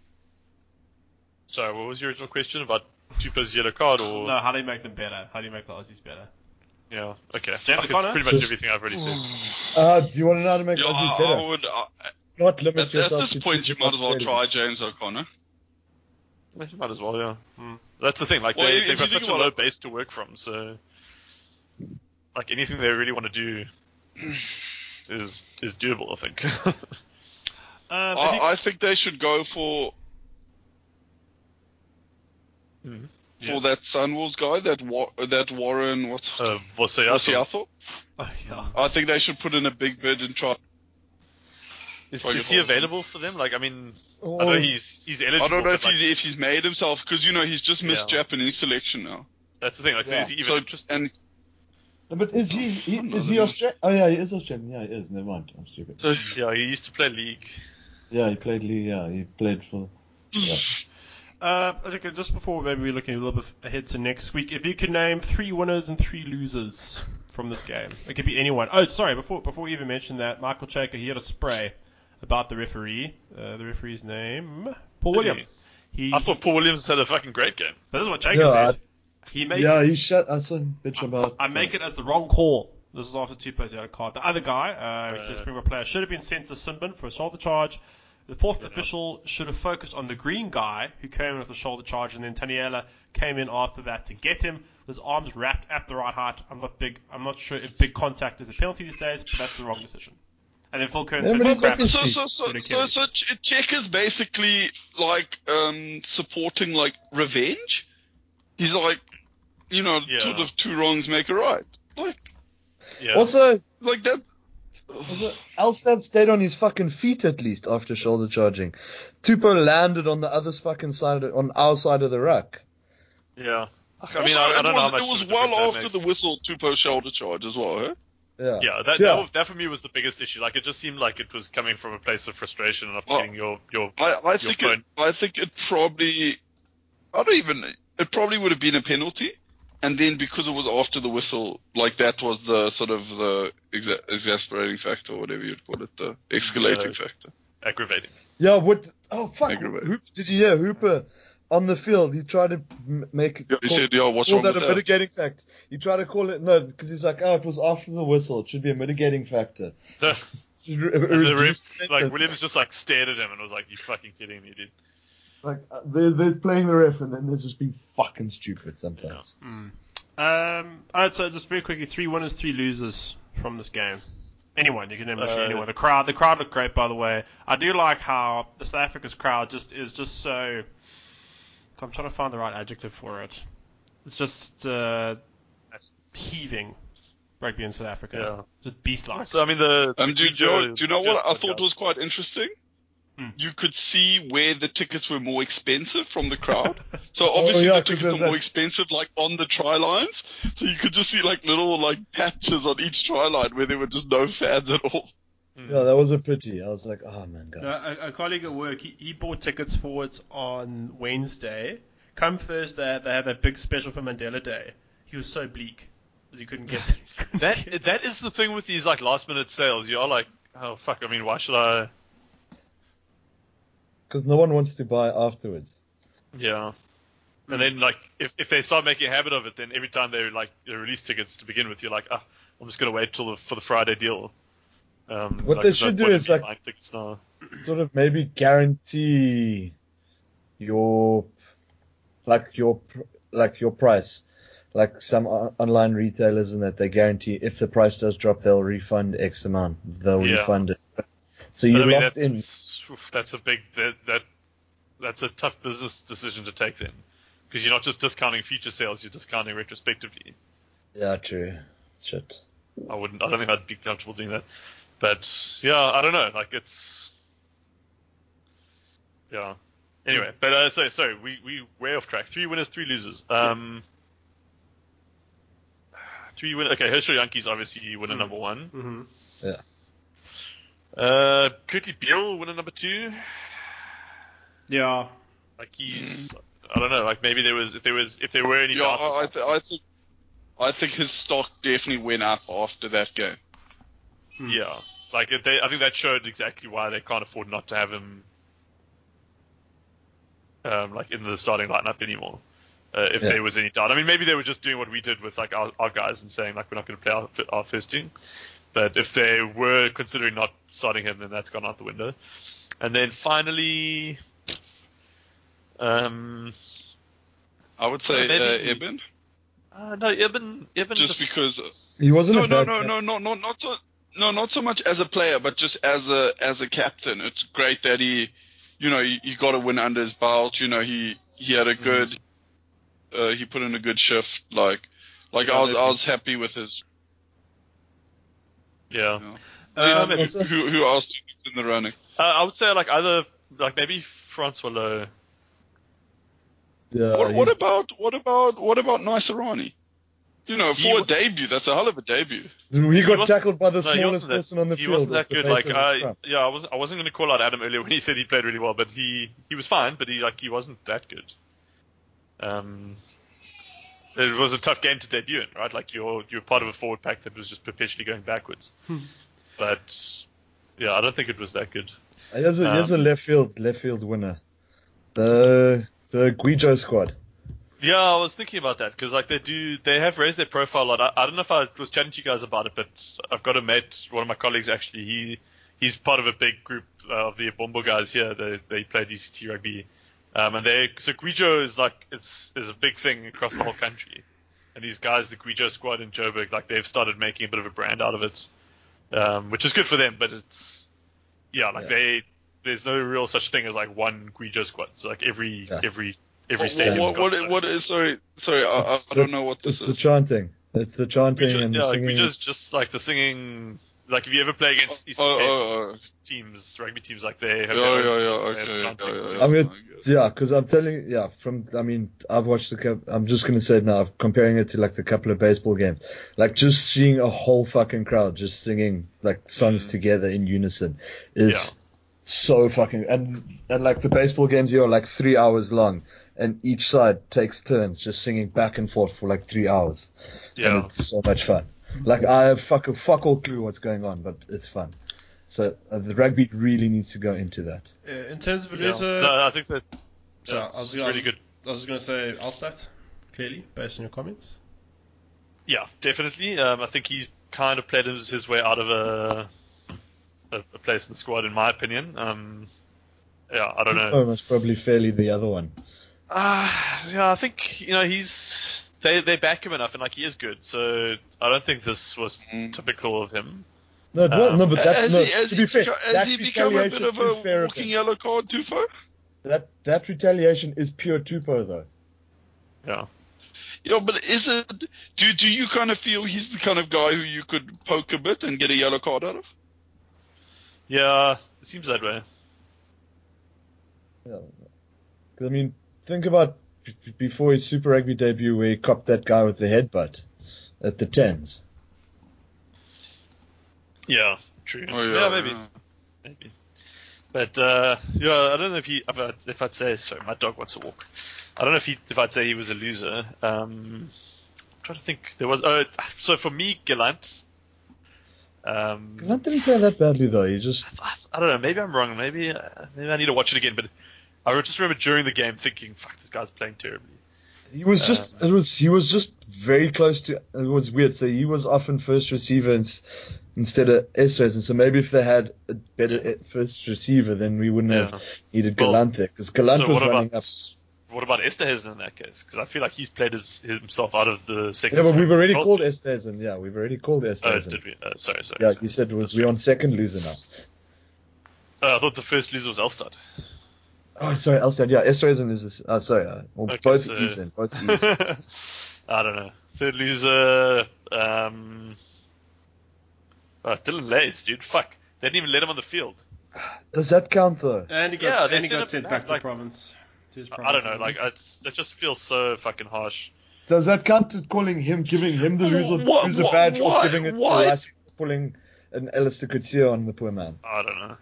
Sorry, what was your original question about Tupou's yellow card or? No, how do you make them better? How do you make the Aussies better? Yeah. Okay. James Like, it's pretty much Just- everything I've already said. Uh, do you want to know how to make Yeah, Aussies I, better? I would. Uh, Not limit at, at this to point, two you might as well try James O'Connor. You might as well, yeah. Hmm. That's the thing. Like Well, they, they've got such a about low it- base to work from, so like anything they really want to do is is doable. I think. Um, if you- I, I think they should go for Mhm. for Yeah. that Sunwolves guy, that Wa- that Warren. What's uh, what's Vosiato. Seattle? oh, yeah. I think they should put in a big bid and try. Is, is he available for them? Like, I mean, I Oh, know he's he's eligible. I don't know if like, he's if he's made himself because you know he's just missed Yeah. Japanese selection now. That's the thing. Like, so Yeah. is he even So interested? and No, but is he, he is he Australian? Oh yeah, he is Australian. Yeah, he is. Never mind. I'm stupid. so Yeah, he used to play league. Yeah, he played league. Yeah, he played for. Yeah. Uh, okay, just before maybe we're looking a little bit ahead to next week, if you could name three winners and three losers from this game, it could be anyone. Oh, sorry, before before we even mention that, Michael Cheika he had a spray about the referee. Uh, the referee's name, Paul Williams. He, I thought Paul Williams had a fucking great game. this is what Cheika Yeah, said. He made yeah, he shut. I saw him bitch about. I make it as the wrong call. This is after two players had a card. The other guy, uh, which says Uh. Springbok player, should have been sent to Sinbin for a shoulder charge. The fourth official should have focused on the green guy who came in with the shoulder charge, and then Taniela came in after that to get him. With his arms wrapped at the right height. I'm not big. I'm not sure if big contact is a penalty these days, but that's the wrong decision. And then Phil Kern Yeah, said, but he's "Crap." so so so so, so Ch- Czech is basically like um supporting like revenge. He's like, you know, Yeah. sort of two wrongs make a right. Like Yeah. Also, like that. also, Elstadt stayed on his fucking feet at least after shoulder charging. Tupou landed on the other fucking side, of, on our side of the ruck. yeah. I mean, also, I, I it don't know was, how much it was well after makes. the whistle to post shoulder charge as well. Eh? Yeah. Yeah, that, Yeah. That, that for me was the biggest issue. Like, it just seemed like it was coming from a place of frustration and of Well, getting your your. I, I think it, phone. I think it probably I don't even it probably would have been a penalty, and then because it was after the whistle, like that was the sort of the exa- exasperating factor, whatever you'd call it, the escalating Yeah. factor. aggravating. Yeah, what? Oh fuck! Aggravating. Hoop, did you hear Hooper on the field? He tried to make Yeah, he said, "Yeah, what's call wrong that with a that?" mitigating fact. He tried to call it no because he's like, oh, it was after the whistle. It should be a mitigating factor. and the reduce ref, like. Williams, just like stared at him and was like, "You fucking kidding me, dude?" Like uh, there, there's playing the ref, and then there's just being fucking stupid sometimes. Um, alright, so just very quickly, three winners, three losers from this game. Anyone, you can name Uh, anyone. The crowd, the crowd looked great, by the way. I do like how the South Africa's crowd just is just so. I'm trying to find the right adjective for it. It's just uh, heaving rugby in South Africa. Yeah. Just beast-like. So I mean, the Um, do, do, you know, do you know what I just- thought was quite interesting? Hmm. You could see where the tickets were more expensive from the crowd. So obviously yeah, the 'cause tickets there's are more expensive, like on the try lines. So you could just see like little like patches on each try line where there were just no fans at all. Yeah, that was a pity. I was like, oh man, guys. No, a, a colleague at work, he, he bought tickets for it on Wednesday. Come Thursday, they had that big special for Mandela Day. He was so bleak that he couldn't get. couldn't That get- that is the thing with these like last minute sales. You are like, oh fuck. I mean, why should I? Because no one wants to buy afterwards. Yeah. And then like if, if they start making a habit of it, then every time they like they release tickets to begin with, you're like, ah, I'm just gonna wait till the, for the Friday deal. Um, What like, they should do is, like-. Sort of maybe guarantee your like your like your price. Like some o- online retailers, and that they guarantee if the price does drop, they'll refund X amount. They'll Yeah. refund it. So you're I mean, locked in. that's, oof, that's a big that that that's a tough business decision to take then, because you're not just discounting future sales, you're discounting retrospectively. Yeah, true. Shit. I wouldn't. I don't think I'd be comfortable doing that. But yeah, I don't know. Like it's yeah. Anyway, but uh, so so we we way off track. Three winners, three losers. Um, three win. Okay, Herschel Jantjies obviously winner number one. Mhm. Yeah. Uh, Kurtley Beale winner number two. Yeah. Like he's I don't know. Like maybe there was if there was if there were any Yeah. I, I, th- I think I think his stock definitely went up after that game. Yeah, like they, I think that showed exactly why they can't afford not to have him, um, like in the starting lineup anymore. Uh, if Yeah. there was any doubt, I mean, maybe they were just doing what we did with like our, our guys and saying like we're not going to play our, our first team. But if they were considering not starting him, then that's gone out the window. And then finally, um, I would say Maybe- uh, Eben, uh, no, Ibn, Ibn just because He wasn't no, a no, bad no, no, no, no, not so, no, not so much as a player, but just as a as a captain. It's great that he, you know, he, he got a win under his belt. You know, he he had a good, uh, he put in a good shift. Like, like Yeah, I was I was happy with his. yeah. You know. Um, who, who, who else do in the running? Uh, I would say like either like maybe Francois Louw. Yeah, what, he- what about what about what about Naisarani? You know, He for a debut, that's a hell of a debut. he got wasn't- tackled by the smallest wasn't that- person on the he field. He wasn't that good. Like, I, yeah, I wasn't. I wasn't going to call out Adam earlier when he said he played really well, but he he was fine. But he like he wasn't that good. Um, it was a tough game to debut in, right? Like you're you're part of a forward pack that was just perpetually going backwards. But yeah, I don't think it was that good. Here's a, here's a Um, left field left field winner. The the Gwijo squad. Yeah, I was thinking about that because like they do, they have raised their profile a lot. I, I don't know if I was chatting to you guys about it, but I've got a mate, one of my colleagues actually. He he's part of a big group uh, of the Bombo guys here. They they played UCT rugby, um, and they so Gwijo is like it's is a big thing across the whole country. And these guys, the Gwijo squad in Joburg, like they've started making a bit of a brand out of it, um, which is good for them. But it's yeah, like Yeah. they there's no real such thing as like one Gwijo squad. So like every Yeah. every every What, stadium. what, what, what is sorry sorry I, I, I don't know what this It's this the chanting. It's the chanting Gwijo, and the yeah, singing. Gwijo's just like the singing. like if you ever play against Eastern Oh, oh, oh. teams, rugby teams, like they have Yeah, yeah, yeah, okay, counting, yeah, yeah, yeah. I mean, I guess. yeah, because I'm telling you, yeah, from, I mean, I've watched the, cou- I'm just going to say it now, comparing it to like the couple of baseball games, like just seeing a whole fucking crowd just singing like songs Mm. together in unison is Yeah. so fucking, and, and like the baseball games here are like three hours long and each side takes turns just singing back and forth for like three hours. And Yeah. it's so much fun. Like I have fuck, fuck all clue what's going on, but it's fun. So uh, the rugby really needs to go into that. Uh, in terms of Yeah. Velusa, No, I think that So, yeah, I was- it's I really was- good. I was going to say Elstadt, clearly, based on your comments. Yeah, definitely. Um, I think he's kind of played his, his way out of a, a a place in the squad, in my opinion. Um, yeah, I don't know. Oh, most probably fairly the other one. Uh, yeah, I think you know he's they they back him enough, and like he is good. So I don't think this was Mm. typical of him. No, it was, Um, no, but that, has no, he, has to be fair, beco- has that he become a bit of a walking yellow card, Tupou? That that retaliation is pure Tupou though. Yeah. Yeah, but is it? Do do you kind of feel he's the kind of guy who you could poke a bit and get a yellow card out of? Yeah, it seems that way. Yeah. 'Cause, I mean, think about b- b- before his Super Rugby debut where he copped that guy with the headbutt at the tens. Yeah, true. Oh, yeah, maybe, yeah. maybe. But uh, yeah, I don't know if he if, I, if I'd say sorry, my dog wants to walk. I don't know if he if I'd say he was a loser. Um, I'm trying to think. There was oh, so for me, Gelant. Um, Not didn't play that badly though. He just I, I don't know. Maybe I'm wrong. Maybe uh, maybe I need to watch it again. But I just remember during the game thinking, "Fuck, this guy's playing terribly." he was just Um, it was he was just very close to. It was weird. So he was often first receiver ins, instead of Estres, and so maybe if they had a better e- first receiver, then we wouldn't Yeah. have needed Well, Gelant there because Gelant so was running about up. what about Esterhuizen in that case? Because I feel like he's played his, himself out of the second. Yeah, but we've already Well, called Esterhuizen. Yeah, we've already called Oh, did we? Uh, sorry, sorry. Yeah, you said was That's we're on second loser now. Uh, I thought the first loser was Elstadt. Oh, sorry, Elstadt. Yeah, Esterhuizen is. This, uh, sorry, uh, well, Okay, both so- E's then, both E's. I don't know. Third loser. Um, oh, Dillyn Leyds, dude. Fuck. They didn't even let him on the field. Does that count though? And he got, Yeah, they and he sent got sent back, back to like- province. To his I don't know. Like, it's, it just feels so fucking harsh. Does that count to calling him, giving him the loser, What- loser what- badge, why- or giving it why? to us pulling an Allister Coetzee on the poor man? I don't know.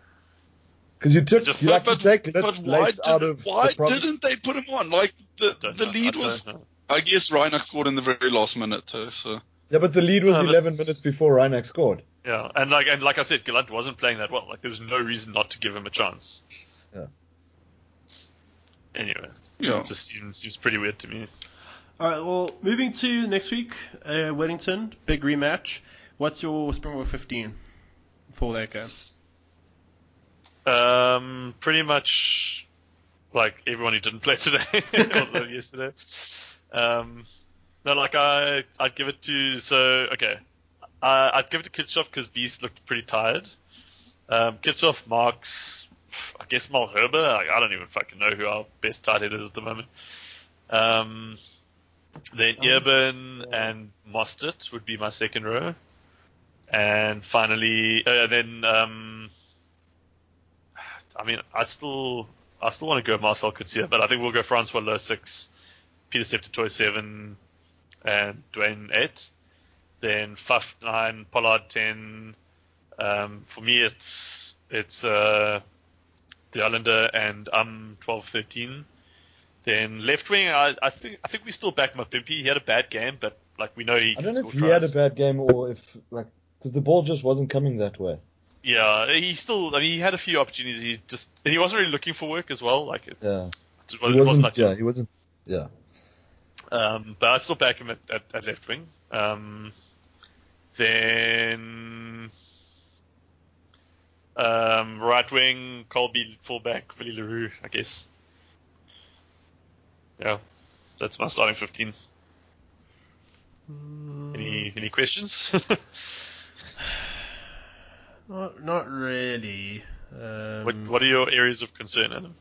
Because you took, Just- you like but to take lit, but why, out did, of why the didn't they put him on? Like the the know. lead I was, know. I guess Reinach scored in the very last minute too. So Yeah, but the lead was No, 11 minutes before Reinach scored. Yeah, and like and like I said, Gelant wasn't playing that well. Like there was no reason not to give him a chance. Yeah. Anyway, yeah. it just seems seems pretty weird to me. All right, well, moving to next week, uh, Wellington, big rematch. What's your Springbok 15 for that game? Um, pretty much like everyone who didn't play today or yesterday. Um, no, like I, I'd give it to so okay. Uh, I'd give it to Kitshoff because Beast looked pretty tired. Um, Kitshoff Marx, I guess Malherbe. I, I don't even fucking know who our best tight head is at the moment. Um, then Irben so- and Mostert would be my second row, and finally, uh, then um, I mean, I still, I still want to go Marcell Coetzee, but I think we'll go Francois Louw six, Pieter-Steph du Toit seven, and Duane eight. Then Faf nine, Pollard ten. Um, for me, it's it's uh, the Islander and um 12, 13. Then left wing, I, I think I think we still back Mapimpi. He had a bad game, but like we know he I don't know if he had a bad game or if, like, because the ball just wasn't coming that way. Yeah, he still. I mean, he had a few opportunities. He just and he wasn't really looking for work as well. Like it, Yeah. it He wasn't, it wasn't wasn't, like yeah, he wasn't, yeah. Um, but I still back him at, at, at left wing. Um, then um, right wing, Colby fullback, Billy le Roux, I guess. Yeah, that's my starting fifteen. Any any questions? Not, not really. Um, what what are your areas of concern, Adam?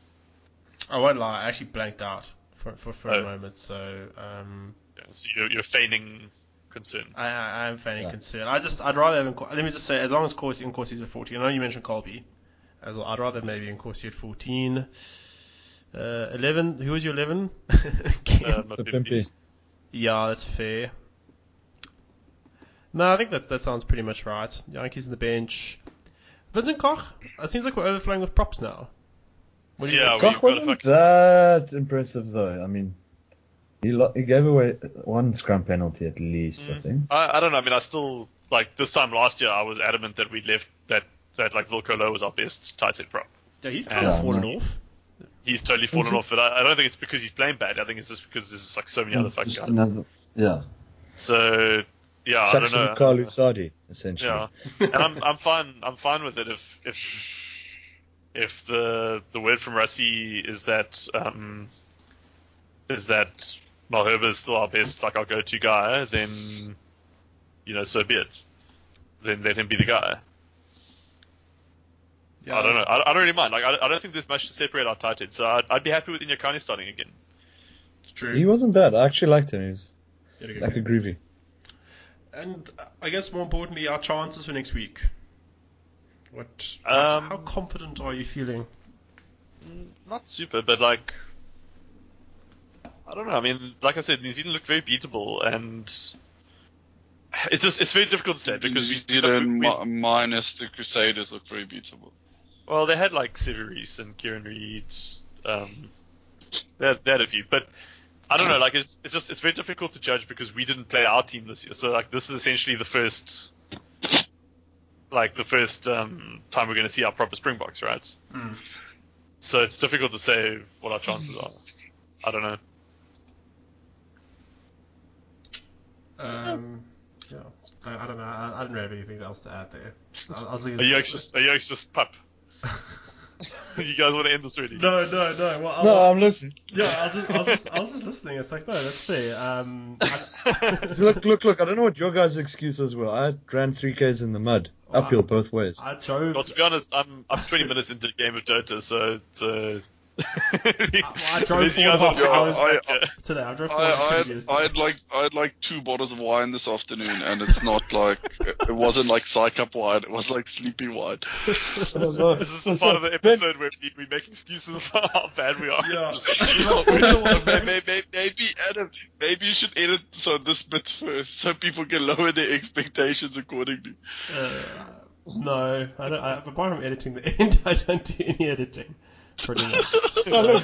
I won't lie, I actually blanked out for for, for Oh. a moment. So um, Yeah, so you're, you're feigning concern. I, I, I'm feigning Yeah. concern. I just, I'd rather have. Nko- Let me just say, as long as Corsi and Corsi's at 14. I know you mentioned Colby, as well. I'd rather maybe Nkosi at 14. Uh, 11. Who was your 11? Uh, The Mapimpi. Pimpy. Yeah, that's fair. No, I think that that sounds pretty much right. Jantjies in the bench. Vincent Koch. It seems like we're overflowing with props now. What do you Yeah, think? Koch You've got a wasn't fucking- that impressive though. I mean, he lo- he gave away one scrum penalty at least. I Mm. think. I, I don't know. I mean, I still like this time last year. I was adamant that we left that that like Wilco Louw was our best tight head prop. Yeah, he's kind Yeah, of fallen no. off. He's totally fallen Is off. But I, I don't think it's because he's playing bad. I think it's just because there's like so many other It's fucking guys. another- yeah, So yeah, I don't Saxon know. Carlü Sadie essentially. Yeah, and I'm I'm fine. I'm fine with it if if if the the word from Rassie is that um is that Malherbe is still our best, like our go-to guy, then you know, so be it. Then let him be the guy. Yeah. I don't know. I, I don't really mind. Like I, I don't think there's much to separate our tight heads, so I'd, I'd be happy with Nyakane starting again. It's true. He wasn't bad. I actually liked him. He's He had a like a groovy. And uh, I guess more importantly, our chances for next week. What? Um, how confident are you feeling? Not super, but like I don't know. I mean, like I said, New Zealand looked very beatable, and it's just it's very difficult to say New because we, Zealand we, we- mi- minus the Crusaders looked very beatable. well, they had like Severies and Kieran Read. Um, they had, they had a few, but I don't know. Like it's it's just it's very difficult to judge because we didn't play our team this year. So like this is essentially the first. Like the first um, time we're going to see our proper Springboks, right? Mm. So it's difficult to say what our chances are. I don't know. Um, yeah. I, I don't know. I, I didn't really have anything else to add there. I, I was thinking, Are you actually, are you just pup? you guys want to end this already? No, no, no. Well, I, No, I'm listening. yeah, I was, just, I, was just, I was just listening. It's like, no, that's fair. Um, I, look, look, look. I don't know what your guys' excuses were. I ran three k's in the mud, Wow. uphill both ways. I drove. Well, to be honest, I'm I'm 20 minutes into a game of Dota, so so. I drove Unless you four and guys a want half to hours back, I- today. I drove I, four and a half I, had, I had like I had like two bottles of wine this afternoon, and it's not like it wasn't like psych up wine. It was like sleepy wine. This is the part of the episode where we, we make excuses for how bad we are. Yeah. maybe, maybe, maybe Adam, maybe you should edit so this bit first, so people can lower their expectations accordingly. Uh, no, I don't. I, apart from editing the end, I don't do any editing. Pretty much. So,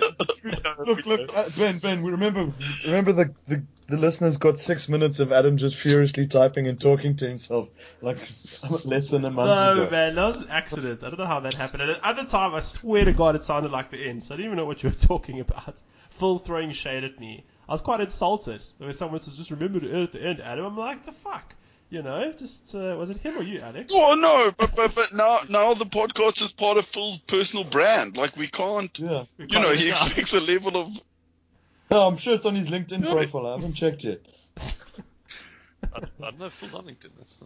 Look, look, uh, Ben, Ben. We remember, remember the, the the listeners got six minutes of Adam just furiously typing and talking to himself like less than a month no, ago. man, that was an accident. I don't know how that happened. And at the time, I swear to God, it sounded like the end. So I didn't even know what you were talking about. Full throwing shade at me. I was quite insulted. When someone says, "Just remember to edit the end," Adam. I'm like, the fuck. You know, just uh, was it him or you, Alex? Well, no, but but but now now the podcast is part of Phil's personal brand. Like we can't, Yeah. We you can't know, he it out. expects a level of. No, I'm sure it's on his LinkedIn No. profile. I haven't checked yet. I, I don't know if Phil's on LinkedIn. That's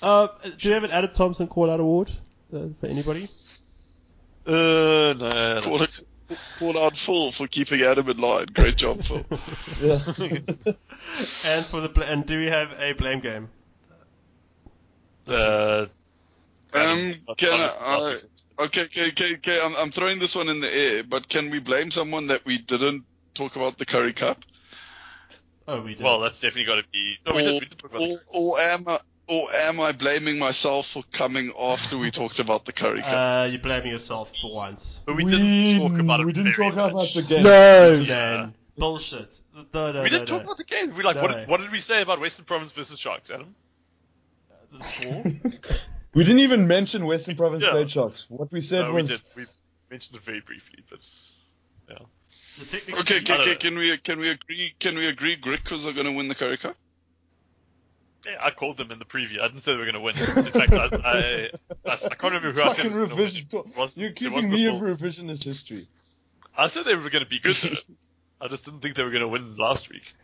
Uh, do you have an Adam Thompson call out award uh, for anybody? uh, no, no. Call it, call out Phil for keeping Adam in line. Great job, Phil. Yeah. And for the bl- and do we have a blame game? Uh, Um, can not- I, okay, okay, okay, okay. I'm, I'm throwing this one in the air, but can we blame someone that we didn't talk about the Currie Cup? Oh, we did. well, that's definitely got to be. No, we or, did. We did talk about or, or am I, or am I blaming myself for coming after we talked about the Currie Cup? uh, you're blaming yourself for once. But we, didn't talk about it. We didn't very talk about much. the game. No, Yeah. Man, bullshit. No, no, We didn't no. talk about the game. We like No. what, what did we say about Western Province versus Sharks, Adam? the score. We didn't even mention Western Province Yeah. played Sharks. What we said no, we was did. We mentioned it very briefly, but yeah. Okay, I okay, okay. Can we can we agree? Can we agree? Grickers are going to win the Currie Cup. Yeah, I called them in the preview. I didn't say they were going to win. In fact, I, I, I, I can't remember who I said fucking was going win. revision. It wasn't- You're it accusing wasn't me of revisionist history. I said they were going to be good. Though. I just didn't think they were going to win last week.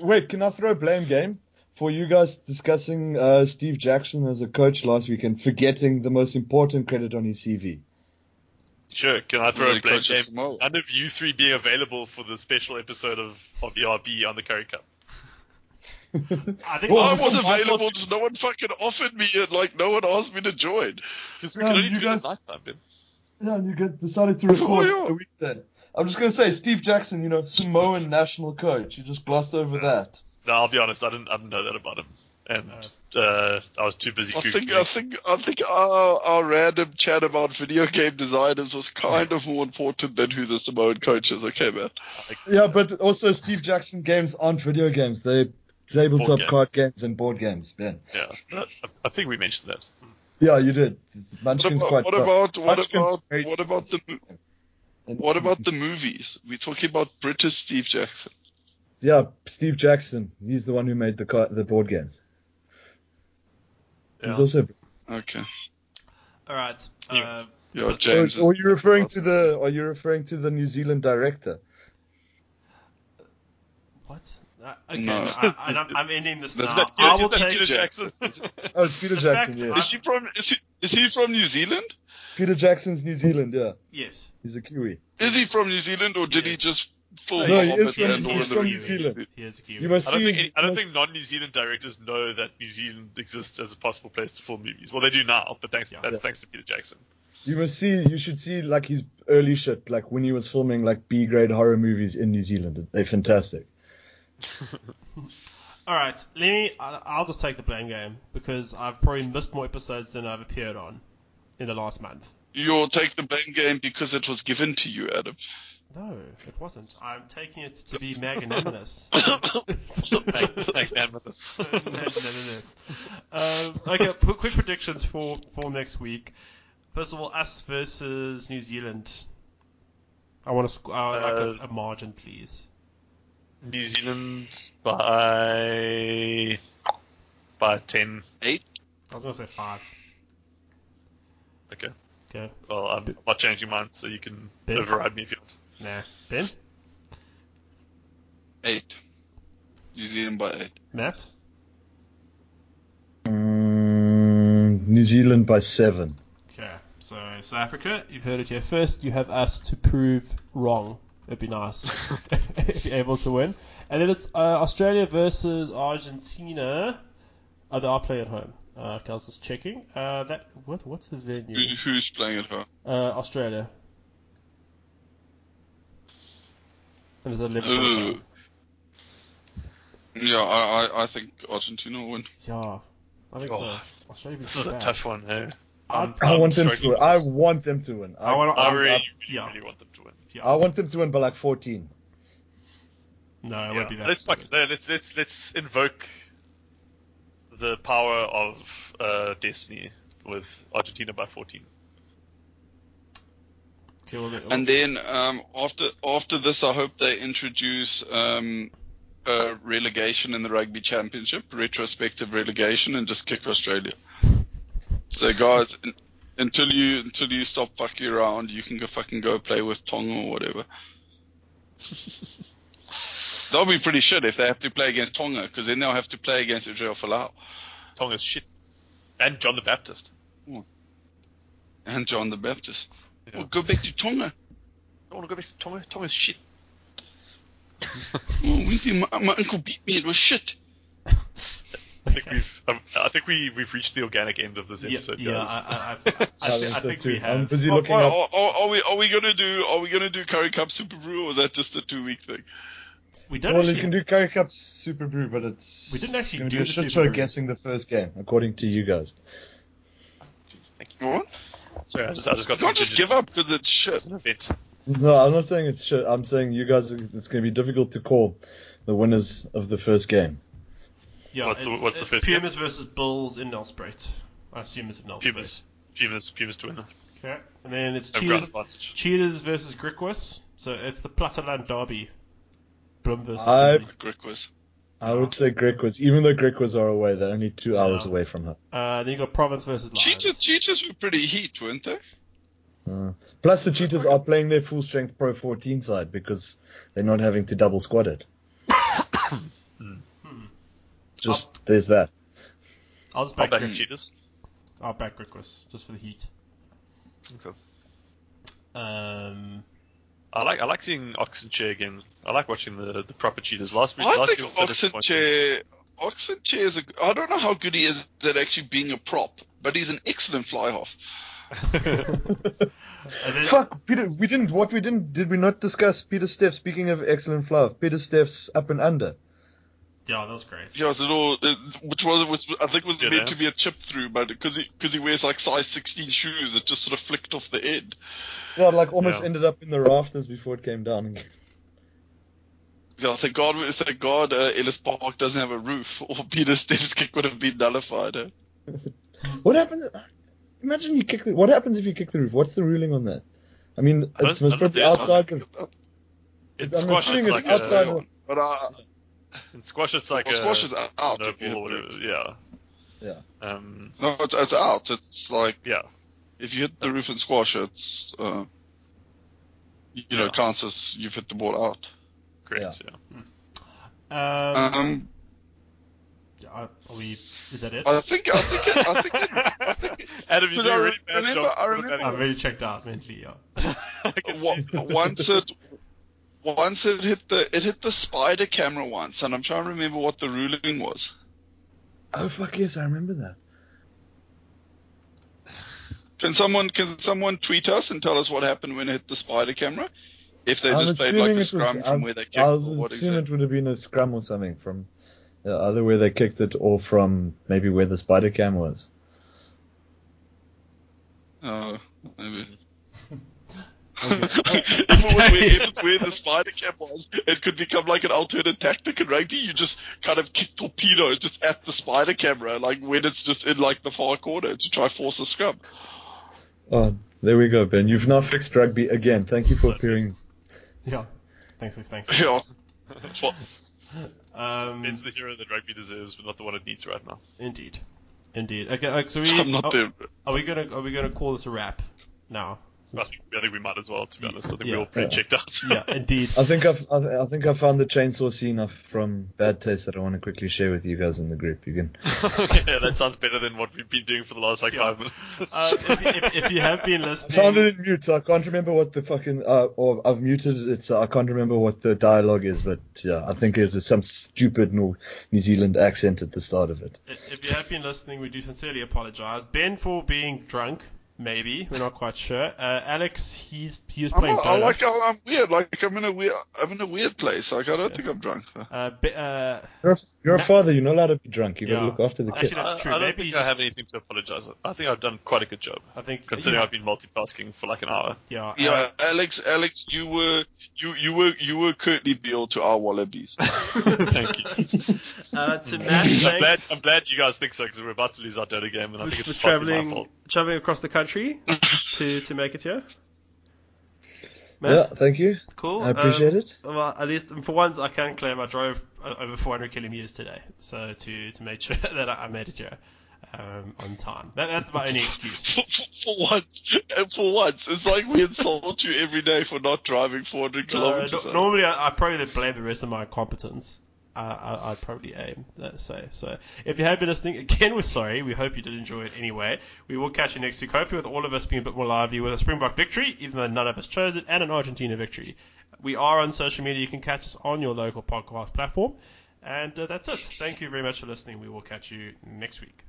Wait, can I throw a blame game for you guys discussing uh, Steve Jackson as a coach last week and forgetting the most important credit on his CV? Sure. Can I throw Well, a blame game? is Samoa. None of you three being available for the special episode of, of ERB on the Currie Cup. I think Well, I was my available, thought- just no one fucking offered me and like no one asked me to join. Because we Yeah, can only you do guys- it at night time, Ben. Yeah, and you get decided to record Oh, yeah. a week then. I'm just gonna say, Steve Jackson, you know, Samoan national coach. You just glossed over that. No, I'll be honest, I didn't, I didn't know that about him, and uh, I was too busy. I googling. think I think I think our, our random chat about video game designers was kind of more important than who the Samoan coach is. Okay, man. Yeah, but also Steve Jackson games aren't video games. They're tabletop games. card games and board games, Ben. Yeah, I, I think we mentioned that. Yeah, you did. What Munchkin's about quite what about what Munchkin's about what about the And- what about the movies? We're talking about British Steve Jackson. Yeah, Steve Jackson. He's the one who made the car, the board games. He's also. Okay. All right. Yeah. Uh, Yeah, Or, James. or are you referring to the? Are you referring to the New Zealand director? what? Uh, okay, No. no, I, I'm, I'm ending this That's now. not- I will take Peter Jackson. Oh, it's Peter The Jackson. fact Yeah, Is he from is he is he from New Zealand? Peter Jackson's New Zealand. Yeah, Yes. He's a Kiwi. Is he from New Zealand or did he Yes. just fall No, he Muhammad is from- and he's from the New Zealand. He is a Kiwi. You must I don't see. think I don't you think non-New Zealand directors know that New Zealand exists as a possible place to film movies. Well, they do now, but thanks Yeah. that's Yeah. thanks to Peter Jackson. You must see. You should see like his early shit, like when he was filming like B grade horror movies in New Zealand. They're fantastic. All right, let me. I'll just take the blame game because I've probably missed more episodes than I've appeared on in the last month. You'll take the blame game because it was given to you, Adam. No, it wasn't. I'm taking it to be magnanimous. Thank, thank Magnanimous. magnanimous. Um, okay, qu- quick predictions for for next week. First of all, us versus New Zealand. I want to sc- I would like a, Uh, a margin, please. New Zealand by by ten. Eight. I was gonna say five. Okay. Okay. Well, I'm not changing mine, so you can Ben? override me if you want. Nah. Ben. Eight. New Zealand by eight. Matt. Mm, New Zealand by seven. Okay. So South Africa, you've heard it here first. You have us to prove wrong. It'd be nice if you're able to win. And then it's uh, Australia versus Argentina. Oh, they are playing at home. Uh, okay, I just checking. Uh, that what? What's the venue? Who, who's playing at home? Uh, Australia. And it's at Liverpool. Yeah, I, I, I think Argentina will win. Yeah, I think Oh, so. Australia would This is a tough one. Hey? I'm- I I'm want them to. struggling win. I want them to win. I, I wanna- I I'm- really, I'm- really, yeah. really want them to win. Yeah. I want them to win by like 14. no, it Yeah. won't be that. Let's fuck it. Let's let's let's invoke the power of uh, destiny with Argentina by 14. Okay, well, then- And then um, after after this, I hope they introduce um, a relegation in the rugby championship, retrospective relegation, and just kick Australia. So guys, un- until you until you stop fucking around, you can go fucking go play with Tonga or whatever. That'll be pretty shit if they have to play against Tonga, because then they'll have to play against Israel Folau Tonga's shit. And John the Baptist. and John the Baptist. Yeah. Well, go back to Tonga. I don't want to go back to Tonga. Tonga's shit. Oh, Winty, my, my uncle beat me. It was shit. I think we've um, I think we we've reached the organic end of this episode, yeah, guys. I, I, I, I, thi- I so think we have. I'm busy Well, looking well, up. Are, are, are we are we gonna do are we gonna do Currie Cup SuperBru or is that just a two week thing? We don't Well, actually. you can do Currie Cup SuperBru, but it's We didn't actually gonna do be a the shit Super show Brew. guessing the first game, according to you guys. What? Sorry, I just I just got You can't just give up because it's shit. It's an event. No, I'm not saying it's shit. I'm saying you guys. It's going to be difficult to call the winners of the first game. yeah, What's the- it's- what's the it's first game? Pumas versus Bulls in Nelspruit. I assume it's in Nelspruit. Pumas, Pumas, Pumas to win. Okay. And then it's Home Cheetahs. Cheetahs versus Griquas. So it's the Platteland Derby. Bloem versus I- Griquas. I would say Griquas, even though Griquas are away, they're only two hours Yeah. away from her. Uh, then you got Province versus Lions. Cheetahs, Cheetahs were pretty heat, weren't they? Uh, plus, the Cheetahs are playing their full strength Pro 14 side because they're not having to double squad it. Just there's that. I'll just I'll back, back Grick- Cheetahs. I'll back Griquas just for the heat. Okay. Um, I like I like seeing Ox Nché again. I like watching the the proper Cheetahs. Last week, I last think year was so disappointing. Oxenchair. Ox Nché is a, I don't know how good he is at actually being a prop, but he's an excellent fly half. Then- Fuck, Peter, we didn't, what we didn't, did we not discuss Pieter-Steph, speaking of excellent fluff, Pieter-Steph's up and under. Yeah, that was great. He has it all, uh, which was was I think was Yeah, meant no. to be a chip through, but because he because he wears like size 16 shoes, it just sort of flicked off the end. Yeah, like almost Yeah. ended up in the rafters before it came down. Yeah, thank God, thank God, uh, Ellis Park doesn't have a roof, or Pieter-Steph's kick would have been nullified. Eh? What happens? Imagine you kick the, what happens if you kick the roof? What's the ruling on that? I mean, it's don't- most probably outside the, In I'm assuming it's it's like outside a, of- But uh, in squash, it's like well, a squash is out. no if you hit ball or the whatever. roof. Yeah. Yeah. Um. No, it's, it's out. It's like Yeah. if you hit the roof and squash, it's uh, you know Yeah. counts as you've hit the ball out. Great. Yeah. Yeah. Um, Um, are are we? Is that it? I think I think it, I think it, I think Adam, you Because do I a really bad remember- job. I remember- I'm really checked out mentally. Yeah. I can Wa- see that. once it once it hit the it hit the spider camera once, and I'm trying to remember what the ruling was. oh fuck yes, I remember that. Can someone can someone tweet us and tell us what happened when it hit the spider camera? If they I'm just played like a was- scrum from I'm- where they kicked, I or was what assuming exactly? it would have been a scrum or something from uh, either where they kicked it or from maybe where the spider cam was. Oh, maybe. if, it was where, if it's where the spider cam was, it could become like an alternate tactic in rugby. You just kind of kick torpedoes just at the spider camera, like when it's just in like the far corner to try force a scrum. Oh, there we go, Ben. You've now fixed rugby again. Thank you for appearing. Yeah. Thanks. Thanks. Yeah. Well, Um, Ben's the hero that rugby deserves, but not the one it needs right now. indeed. Indeed. Okay. uh, So we. I'm not are, there. Are we gonna Are we gonna call this a wrap now? I think, I think we might as well, to be honest. I think Yeah. we're all pretty Yeah. checked out. Yeah. Indeed. I think I've I I think I found the chainsaw scene off from Bad Taste that I want to quickly share with you guys in the group. You can. yeah, that sounds better than what we've been doing for the last like Yeah. five minutes. Uh, if, if, if you have been I listening, found it in mute, so I can't remember what the fucking uh, or I've muted it, so I can't remember what the dialogue is. But yeah, I think there's some stupid New New Zealand accent at the start of it. if you have been listening, we do sincerely apologise. Ben for being drunk, maybe we're not quite sure. Uh, Alex, he's he was I'm playing. not, I like I'm weird. Like I'm in a weird, I'm in a weird place. Like I don't think I'm drunk. Uh, be, uh, You're a, you're a father. You're not allowed to be drunk. You gotta look after the kids. Actually, that's I, true. I don't Maybe think you I have anything to apologize. I think I've done quite a good job, I think considering yeah, I've been multitasking for like an hour. yeah, Yeah, uh, Alex, Alex, you were, you, you were, you were Kurtley Beale to our Wallabies. Thank you. uh, to Matt, I'm glad, I'm glad you guys think so because we're about to lose our Dota game, and I think it's partly my fault. traveling across the country to to make it here. Matt, Yeah, thank you. cool. I appreciate um, it. Well, at least for once, I can claim I drove over 400 kilometers today, so to to make sure that I I made it here um, on time. That, that's my only excuse. for, for, for once, for once, it's like we insult you every day for not driving 400 Uh, kilometers. no- normally, I, I probably blame the rest of my incompetence. Uh, I, I'd probably aim to say so. If you have been listening, again, we're sorry. We hope you did enjoy it anyway. We will catch you next week, hopefully, with all of us being a bit more lively with a Springbok victory, even though none of us chose it, and an Argentina victory. We are on social media. You can catch us on your local podcast platform. And uh, that's it. Thank you very much for listening. We will catch you next week.